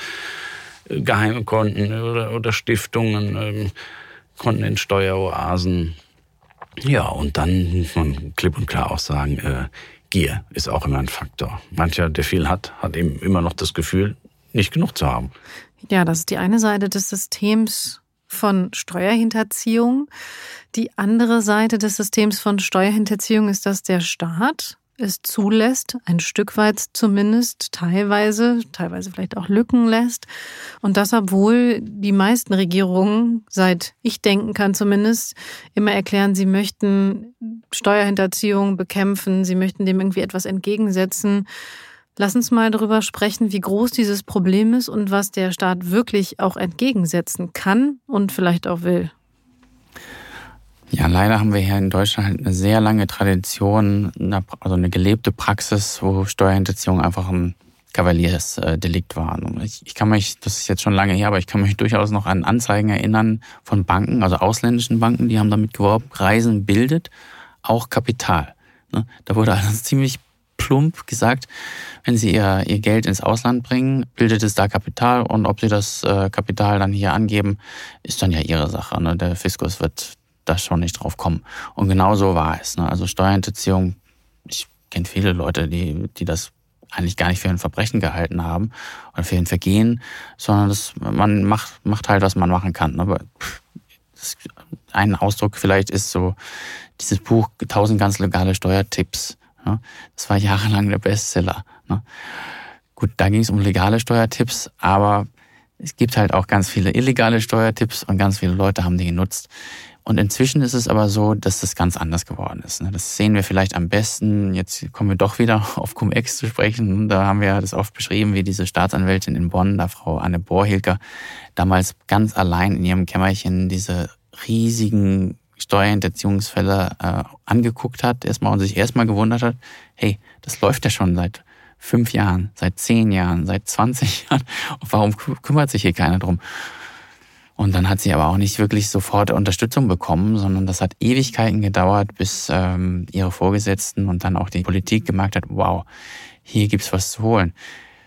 Äh, geheime Konten oder, oder Stiftungen, ähm, Konten in Steueroasen. Ja, und dann muss man klipp und klar auch sagen, äh, Gier ist auch immer ein Faktor. Mancher, der viel hat, hat eben immer noch das Gefühl, nicht genug zu haben. Ja, das ist die eine Seite des Systems von Steuerhinterziehung. Die andere Seite des Systems von Steuerhinterziehung ist, dass der Staat es zulässt, ein Stück weit zumindest, teilweise, teilweise vielleicht auch Lücken lässt. Und das, obwohl die meisten Regierungen, seit ich denken kann zumindest, immer erklären, sie möchten Steuerhinterziehung bekämpfen, sie möchten dem irgendwie etwas entgegensetzen. Lass uns mal darüber sprechen, wie groß dieses Problem ist und was der Staat wirklich auch entgegensetzen kann und vielleicht auch will. Ja, leider haben wir hier in Deutschland halt eine sehr lange Tradition, also eine gelebte Praxis, wo Steuerhinterziehung einfach ein Kavaliersdelikt war. Ich, kann mich, das ist jetzt schon lange her, aber ich kann mich durchaus noch an Anzeigen erinnern von Banken, also ausländischen Banken, die haben damit geworben, Reisen bildet auch Kapital. Ne? Da wurde also ziemlich plump gesagt, wenn Sie ihr, ihr Geld ins Ausland bringen, bildet es da Kapital und ob Sie das äh, Kapital dann hier angeben, ist dann ja Ihre Sache. Ne? Der Fiskus wird da schon nicht drauf kommen. Und genau so war es. Ne? Also Steuerhinterziehung, ich kenne viele Leute, die, die das eigentlich gar nicht für ein Verbrechen gehalten haben oder für ein Vergehen, sondern das, man macht, macht halt, was man machen kann. Aber das, ein Ausdruck vielleicht ist so dieses Buch 1000 ganz legale Steuertipps. Ne? Das war jahrelang der Bestseller. Ne? Gut, da ging es um legale Steuertipps, aber es gibt halt auch ganz viele illegale Steuertipps und ganz viele Leute haben die genutzt. Und inzwischen ist es aber so, dass das ganz anders geworden ist. Ne? Das sehen wir vielleicht am besten. Jetzt kommen wir doch wieder auf Cum-Ex zu sprechen. Da haben wir das oft beschrieben, wie diese Staatsanwältin in Bonn, da Frau Anne Borhilker, damals ganz allein in ihrem Kämmerchen diese riesigen Steuerhinterziehungsfälle äh, angeguckt hat, erstmal und sich erstmal gewundert hat, hey, das läuft ja schon seit fünf Jahren, seit zehn Jahren, seit 20 Jahren. Warum kümmert sich hier keiner drum? Und dann hat sie aber auch nicht wirklich sofort Unterstützung bekommen, sondern das hat Ewigkeiten gedauert, bis ähm, ihre Vorgesetzten und dann auch die Politik gemerkt hat, wow, hier gibt's was zu holen.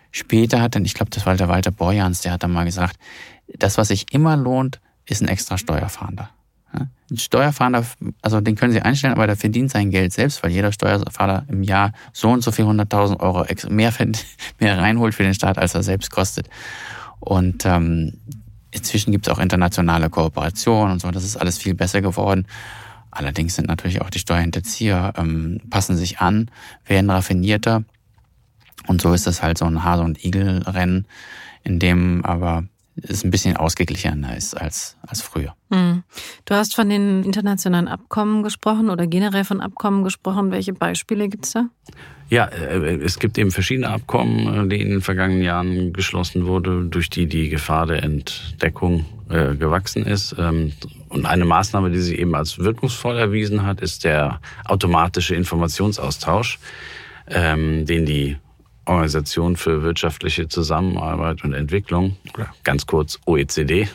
Später hat dann, ich glaube, das war der Walter Borjans, der hat dann mal gesagt, das, was sich immer lohnt, ist ein extra Steuerfahnder. Ein Steuerfahnder, also den können Sie einstellen, aber der verdient sein Geld selbst, weil jeder Steuerfahnder im Jahr so und so viel 100.000 Euro mehr, mehr reinholt für den Staat, als er selbst kostet. Und ähm, inzwischen gibt es auch internationale Kooperationen und so, das ist alles viel besser geworden. Allerdings sind natürlich auch die Steuerhinterzieher, ähm, passen sich an, werden raffinierter. Und so ist das halt so ein Hase- und Igel-Rennen, in dem aber es ein bisschen ausgeglichener ist als, als früher. Hm. Du hast von den internationalen Abkommen gesprochen oder generell von Abkommen gesprochen. Welche Beispiele gibt es da? Ja, äh, es gibt eben verschiedene Abkommen, äh, die in den vergangenen Jahren geschlossen wurden, durch die die Gefahr der Entdeckung äh, gewachsen ist. Ähm, und eine Maßnahme, die sich eben als wirkungsvoll erwiesen hat, ist der automatische Informationsaustausch, ähm, den die Organisation für wirtschaftliche Zusammenarbeit und Entwicklung, ganz kurz OECD,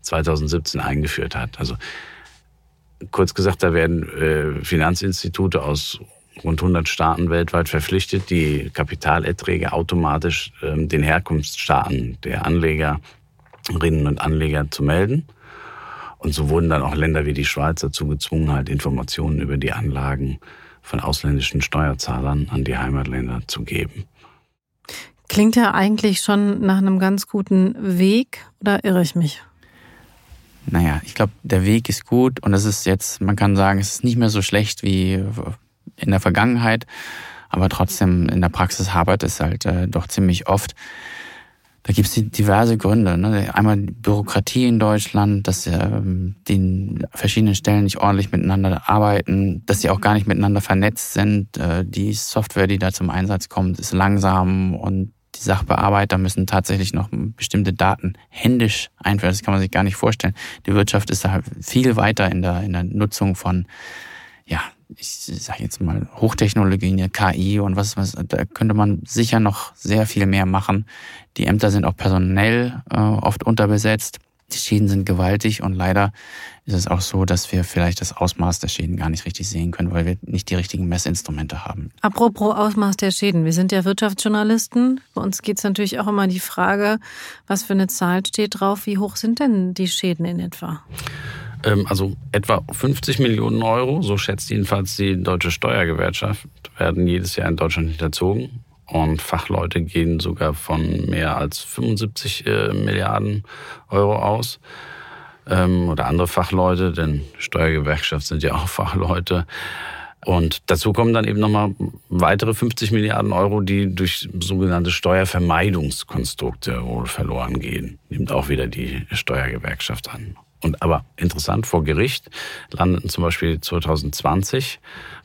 2017 eingeführt hat. Also kurz gesagt, da werden äh, Finanzinstitute aus rund 100 Staaten weltweit verpflichtet, die Kapitalerträge automatisch ähm, den Herkunftsstaaten der Anlegerinnen und Anleger zu melden. Und so wurden dann auch Länder wie die Schweiz dazu gezwungen, halt Informationen über die Anlagen von ausländischen Steuerzahlern an die Heimatländer zu geben. Klingt ja eigentlich schon nach einem ganz guten Weg, oder irre ich mich? Naja, ich glaube, der Weg ist gut und es ist jetzt, man kann sagen, es ist nicht mehr so schlecht wie in der Vergangenheit, aber trotzdem in der Praxis hapert es halt äh, doch ziemlich oft. Da gibt es diverse Gründe. Ne? Einmal Bürokratie in Deutschland, dass äh, die verschiedenen Stellen nicht ordentlich miteinander arbeiten, dass sie auch gar nicht miteinander vernetzt sind. Äh, die Software, die da zum Einsatz kommt, ist langsam und die Sachbearbeiter müssen tatsächlich noch bestimmte Daten händisch einführen. Das kann man sich gar nicht vorstellen. Die Wirtschaft ist da viel weiter in der, in der Nutzung von, ja, ich sage jetzt mal Hochtechnologien, KI und was, was, da könnte man sicher noch sehr viel mehr machen. Die Ämter sind auch personell äh, oft unterbesetzt. Die Schäden sind gewaltig und leider ist es auch so, dass wir vielleicht das Ausmaß der Schäden gar nicht richtig sehen können, weil wir nicht die richtigen Messinstrumente haben. Apropos Ausmaß der Schäden. Wir sind ja Wirtschaftsjournalisten. Bei uns geht es natürlich auch immer die Frage, was für eine Zahl steht drauf. Wie hoch sind denn die Schäden in etwa? Ähm, also etwa 50 Millionen Euro, so schätzt jedenfalls die Deutsche Steuergewerkschaft, werden jedes Jahr in Deutschland hinterzogen. Und Fachleute gehen sogar von mehr als 75 äh, Milliarden Euro aus. Ähm, oder andere Fachleute, denn Steuergewerkschaft sind ja auch Fachleute. Und dazu kommen dann eben nochmal weitere 50 Milliarden Euro, die durch sogenannte Steuervermeidungskonstrukte wohl verloren gehen. Nimmt auch wieder die Steuergewerkschaft an. Und aber interessant, vor Gericht landeten zum Beispiel 2020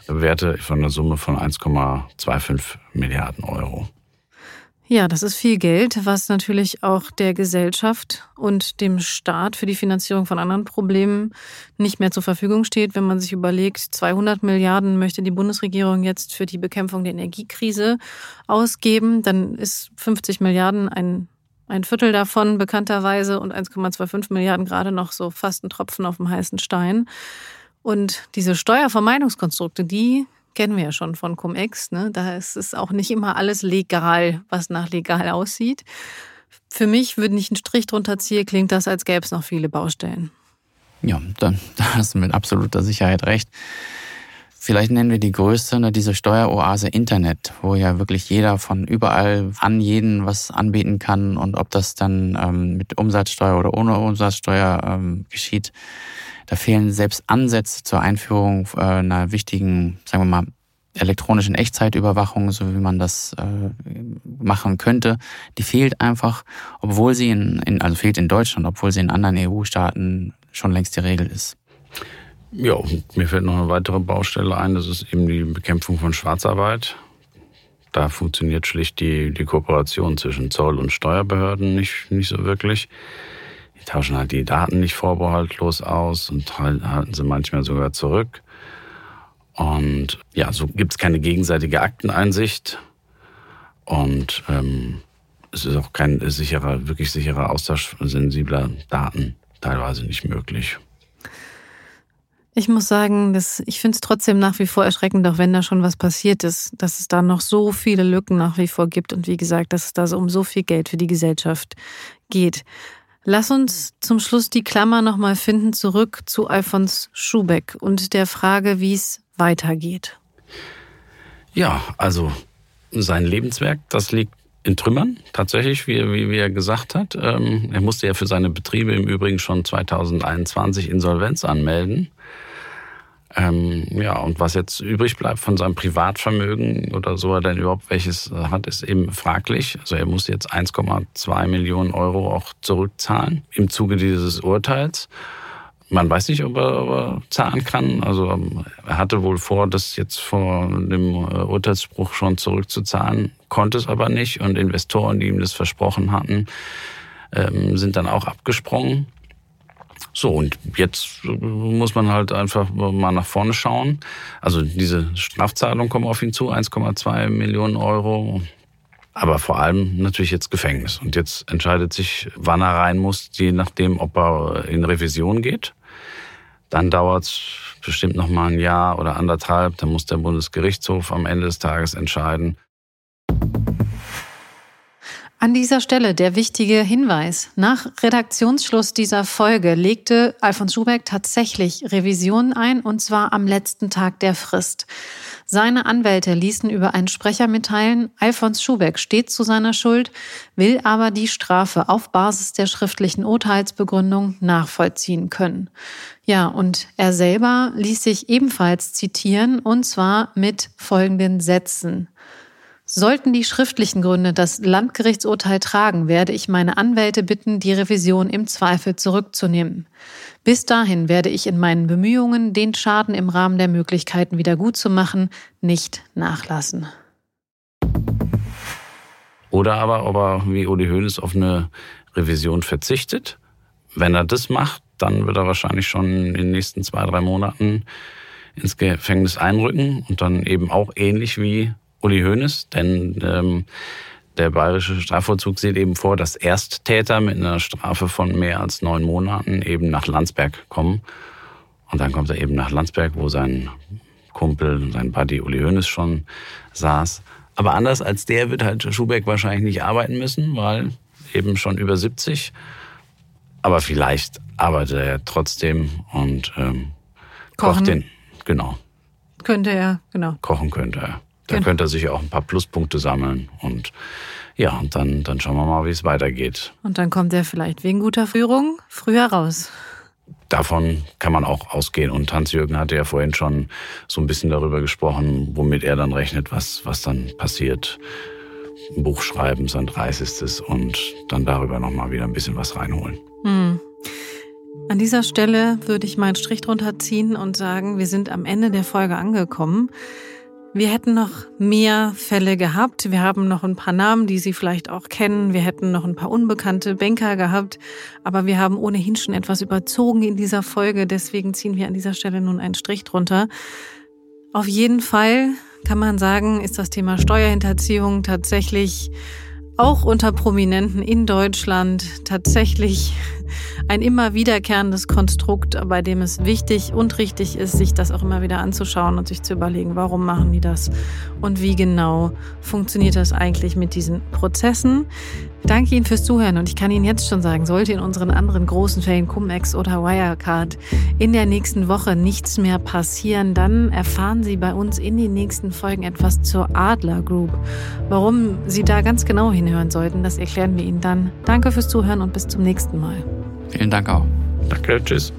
Werte von einer Summe von 1,25 Milliarden Euro. Ja, das ist viel Geld, was natürlich auch der Gesellschaft und dem Staat für die Finanzierung von anderen Problemen nicht mehr zur Verfügung steht. Wenn man sich überlegt, 200 Milliarden möchte die Bundesregierung jetzt für die Bekämpfung der Energiekrise ausgeben, dann ist 50 Milliarden ein ein Viertel davon bekannterweise und 1,25 Milliarden gerade noch so fast ein Tropfen auf dem heißen Stein. Und diese Steuervermeidungskonstrukte, die kennen wir ja schon von Cum-Ex. Ne? Da ist es auch nicht immer alles legal, was nach legal aussieht. Für mich, wenn ich einen Strich drunter ziehe, klingt das, als gäbe es noch viele Baustellen. Ja, dann, da hast du mit absoluter Sicherheit recht. Vielleicht nennen wir die größte, ne, diese Steueroase Internet, wo ja wirklich jeder von überall an jeden was anbieten kann und ob das dann ähm, mit Umsatzsteuer oder ohne Umsatzsteuer ähm, geschieht. Da fehlen selbst Ansätze zur Einführung äh, einer wichtigen, sagen wir mal, elektronischen Echtzeitüberwachung, so wie man das äh, machen könnte, die fehlt einfach, obwohl sie in, in also fehlt in Deutschland, obwohl sie in anderen EU-Staaten schon längst die Regel ist. Ja, mir fällt noch eine weitere Baustelle ein, das ist eben die Bekämpfung von Schwarzarbeit. Da funktioniert schlicht die, die Kooperation zwischen Zoll- und Steuerbehörden nicht, nicht so wirklich. Die tauschen halt die Daten nicht vorbehaltlos aus und halten sie manchmal sogar zurück. Und ja, so gibt es keine gegenseitige Akteneinsicht. Und ähm, es ist auch kein sicherer, wirklich sicherer Austausch sensibler Daten teilweise nicht möglich. Ich muss sagen, dass ich finde es trotzdem nach wie vor erschreckend, auch wenn da schon was passiert ist, dass es da noch so viele Lücken nach wie vor gibt und wie gesagt, dass es da so um so viel Geld für die Gesellschaft geht. Lass uns zum Schluss die Klammer nochmal finden zurück zu Alfons Schubeck und der Frage, wie es weitergeht. Ja, also sein Lebenswerk, das liegt in Trümmern, tatsächlich, wie, wie, wie er gesagt hat. Ähm, er musste ja für seine Betriebe im Übrigen schon 2021 Insolvenz anmelden. Ähm, ja, und was jetzt übrig bleibt von seinem Privatvermögen oder so er denn überhaupt welches hat, ist eben fraglich. Also er muss jetzt 1,2 Millionen Euro auch zurückzahlen im Zuge dieses Urteils. Man weiß nicht, ob er, ob er zahlen kann. Also ähm, er hatte wohl vor, das jetzt vor dem äh, Urteilsspruch schon zurückzuzahlen, konnte es aber nicht. Und Investoren, die ihm das versprochen hatten, ähm, sind dann auch abgesprungen. So, und jetzt äh, muss man halt einfach mal nach vorne schauen. Also diese Strafzahlung kommen auf ihn zu, 1,2 Millionen Euro. Aber vor allem natürlich jetzt Gefängnis. Und jetzt entscheidet sich, wann er rein muss, je nachdem, ob er in Revision geht. Dann dauert es bestimmt noch mal ein Jahr oder anderthalb. Dann muss der Bundesgerichtshof am Ende des Tages entscheiden. An dieser Stelle der wichtige Hinweis. Nach Redaktionsschluss dieser Folge legte Alfons Schubeck tatsächlich Revisionen ein, und zwar am letzten Tag der Frist. Seine Anwälte ließen über einen Sprecher mitteilen, Alfons Schubeck steht zu seiner Schuld, will aber die Strafe auf Basis der schriftlichen Urteilsbegründung nachvollziehen können. Ja, und er selber ließ sich ebenfalls zitieren, und zwar mit folgenden Sätzen. Sollten die schriftlichen Gründe das Landgerichtsurteil tragen, werde ich meine Anwälte bitten, die Revision im Zweifel zurückzunehmen. Bis dahin werde ich in meinen Bemühungen, den Schaden im Rahmen der Möglichkeiten wieder gut zu machen, nicht nachlassen. Oder aber, ob er wie Uli Hoeneß auf eine Revision verzichtet. Wenn er das macht, dann wird er wahrscheinlich schon in den nächsten zwei, drei Monaten ins Gefängnis einrücken und dann eben auch ähnlich wie Uli Hoeneß, denn ähm, der bayerische Strafvollzug sieht eben vor, dass Ersttäter mit einer Strafe von mehr als neun Monaten eben nach Landsberg kommen. Und dann kommt er eben nach Landsberg, wo sein Kumpel, sein Buddy Uli Hoeneß schon saß. Aber anders als der wird halt Schubeck wahrscheinlich nicht arbeiten müssen, weil eben schon über 70. Aber vielleicht arbeitet er trotzdem und ähm, kocht den. Genau. Könnte er, genau. Kochen könnte er. Da genau. könnte er sich auch ein paar Pluspunkte sammeln und ja, und dann, dann schauen wir mal, wie es weitergeht. Und dann kommt er vielleicht wegen guter Führung früher raus. Davon kann man auch ausgehen. Und Hans-Jürgen hatte ja vorhin schon so ein bisschen darüber gesprochen, womit er dann rechnet, was, was dann passiert. Ein Buch schreiben, sein 30. und dann darüber nochmal wieder ein bisschen was reinholen. Hm. An dieser Stelle würde ich meinen Strich drunter ziehen und sagen, wir sind am Ende der Folge angekommen. Wir hätten noch mehr Fälle gehabt. Wir haben noch ein paar Namen, die Sie vielleicht auch kennen. Wir hätten noch ein paar unbekannte Banker gehabt. Aber wir haben ohnehin schon etwas überzogen in dieser Folge. Deswegen ziehen wir an dieser Stelle nun einen Strich drunter. Auf jeden Fall kann man sagen, ist das Thema Steuerhinterziehung tatsächlich auch unter Prominenten in Deutschland tatsächlich ein immer wiederkehrendes Konstrukt, bei dem es wichtig und richtig ist, sich das auch immer wieder anzuschauen und sich zu überlegen, warum machen die das und wie genau funktioniert das eigentlich mit diesen Prozessen. Danke Ihnen fürs Zuhören und ich kann Ihnen jetzt schon sagen, sollte in unseren anderen großen Fällen Cum-Ex oder Wirecard in der nächsten Woche nichts mehr passieren, dann erfahren Sie bei uns in den nächsten Folgen etwas zur Adler Group. Warum Sie da ganz genau hinhören sollten, das erklären wir Ihnen dann. Danke fürs Zuhören und bis zum nächsten Mal. Vielen Dank auch. Danke, tschüss.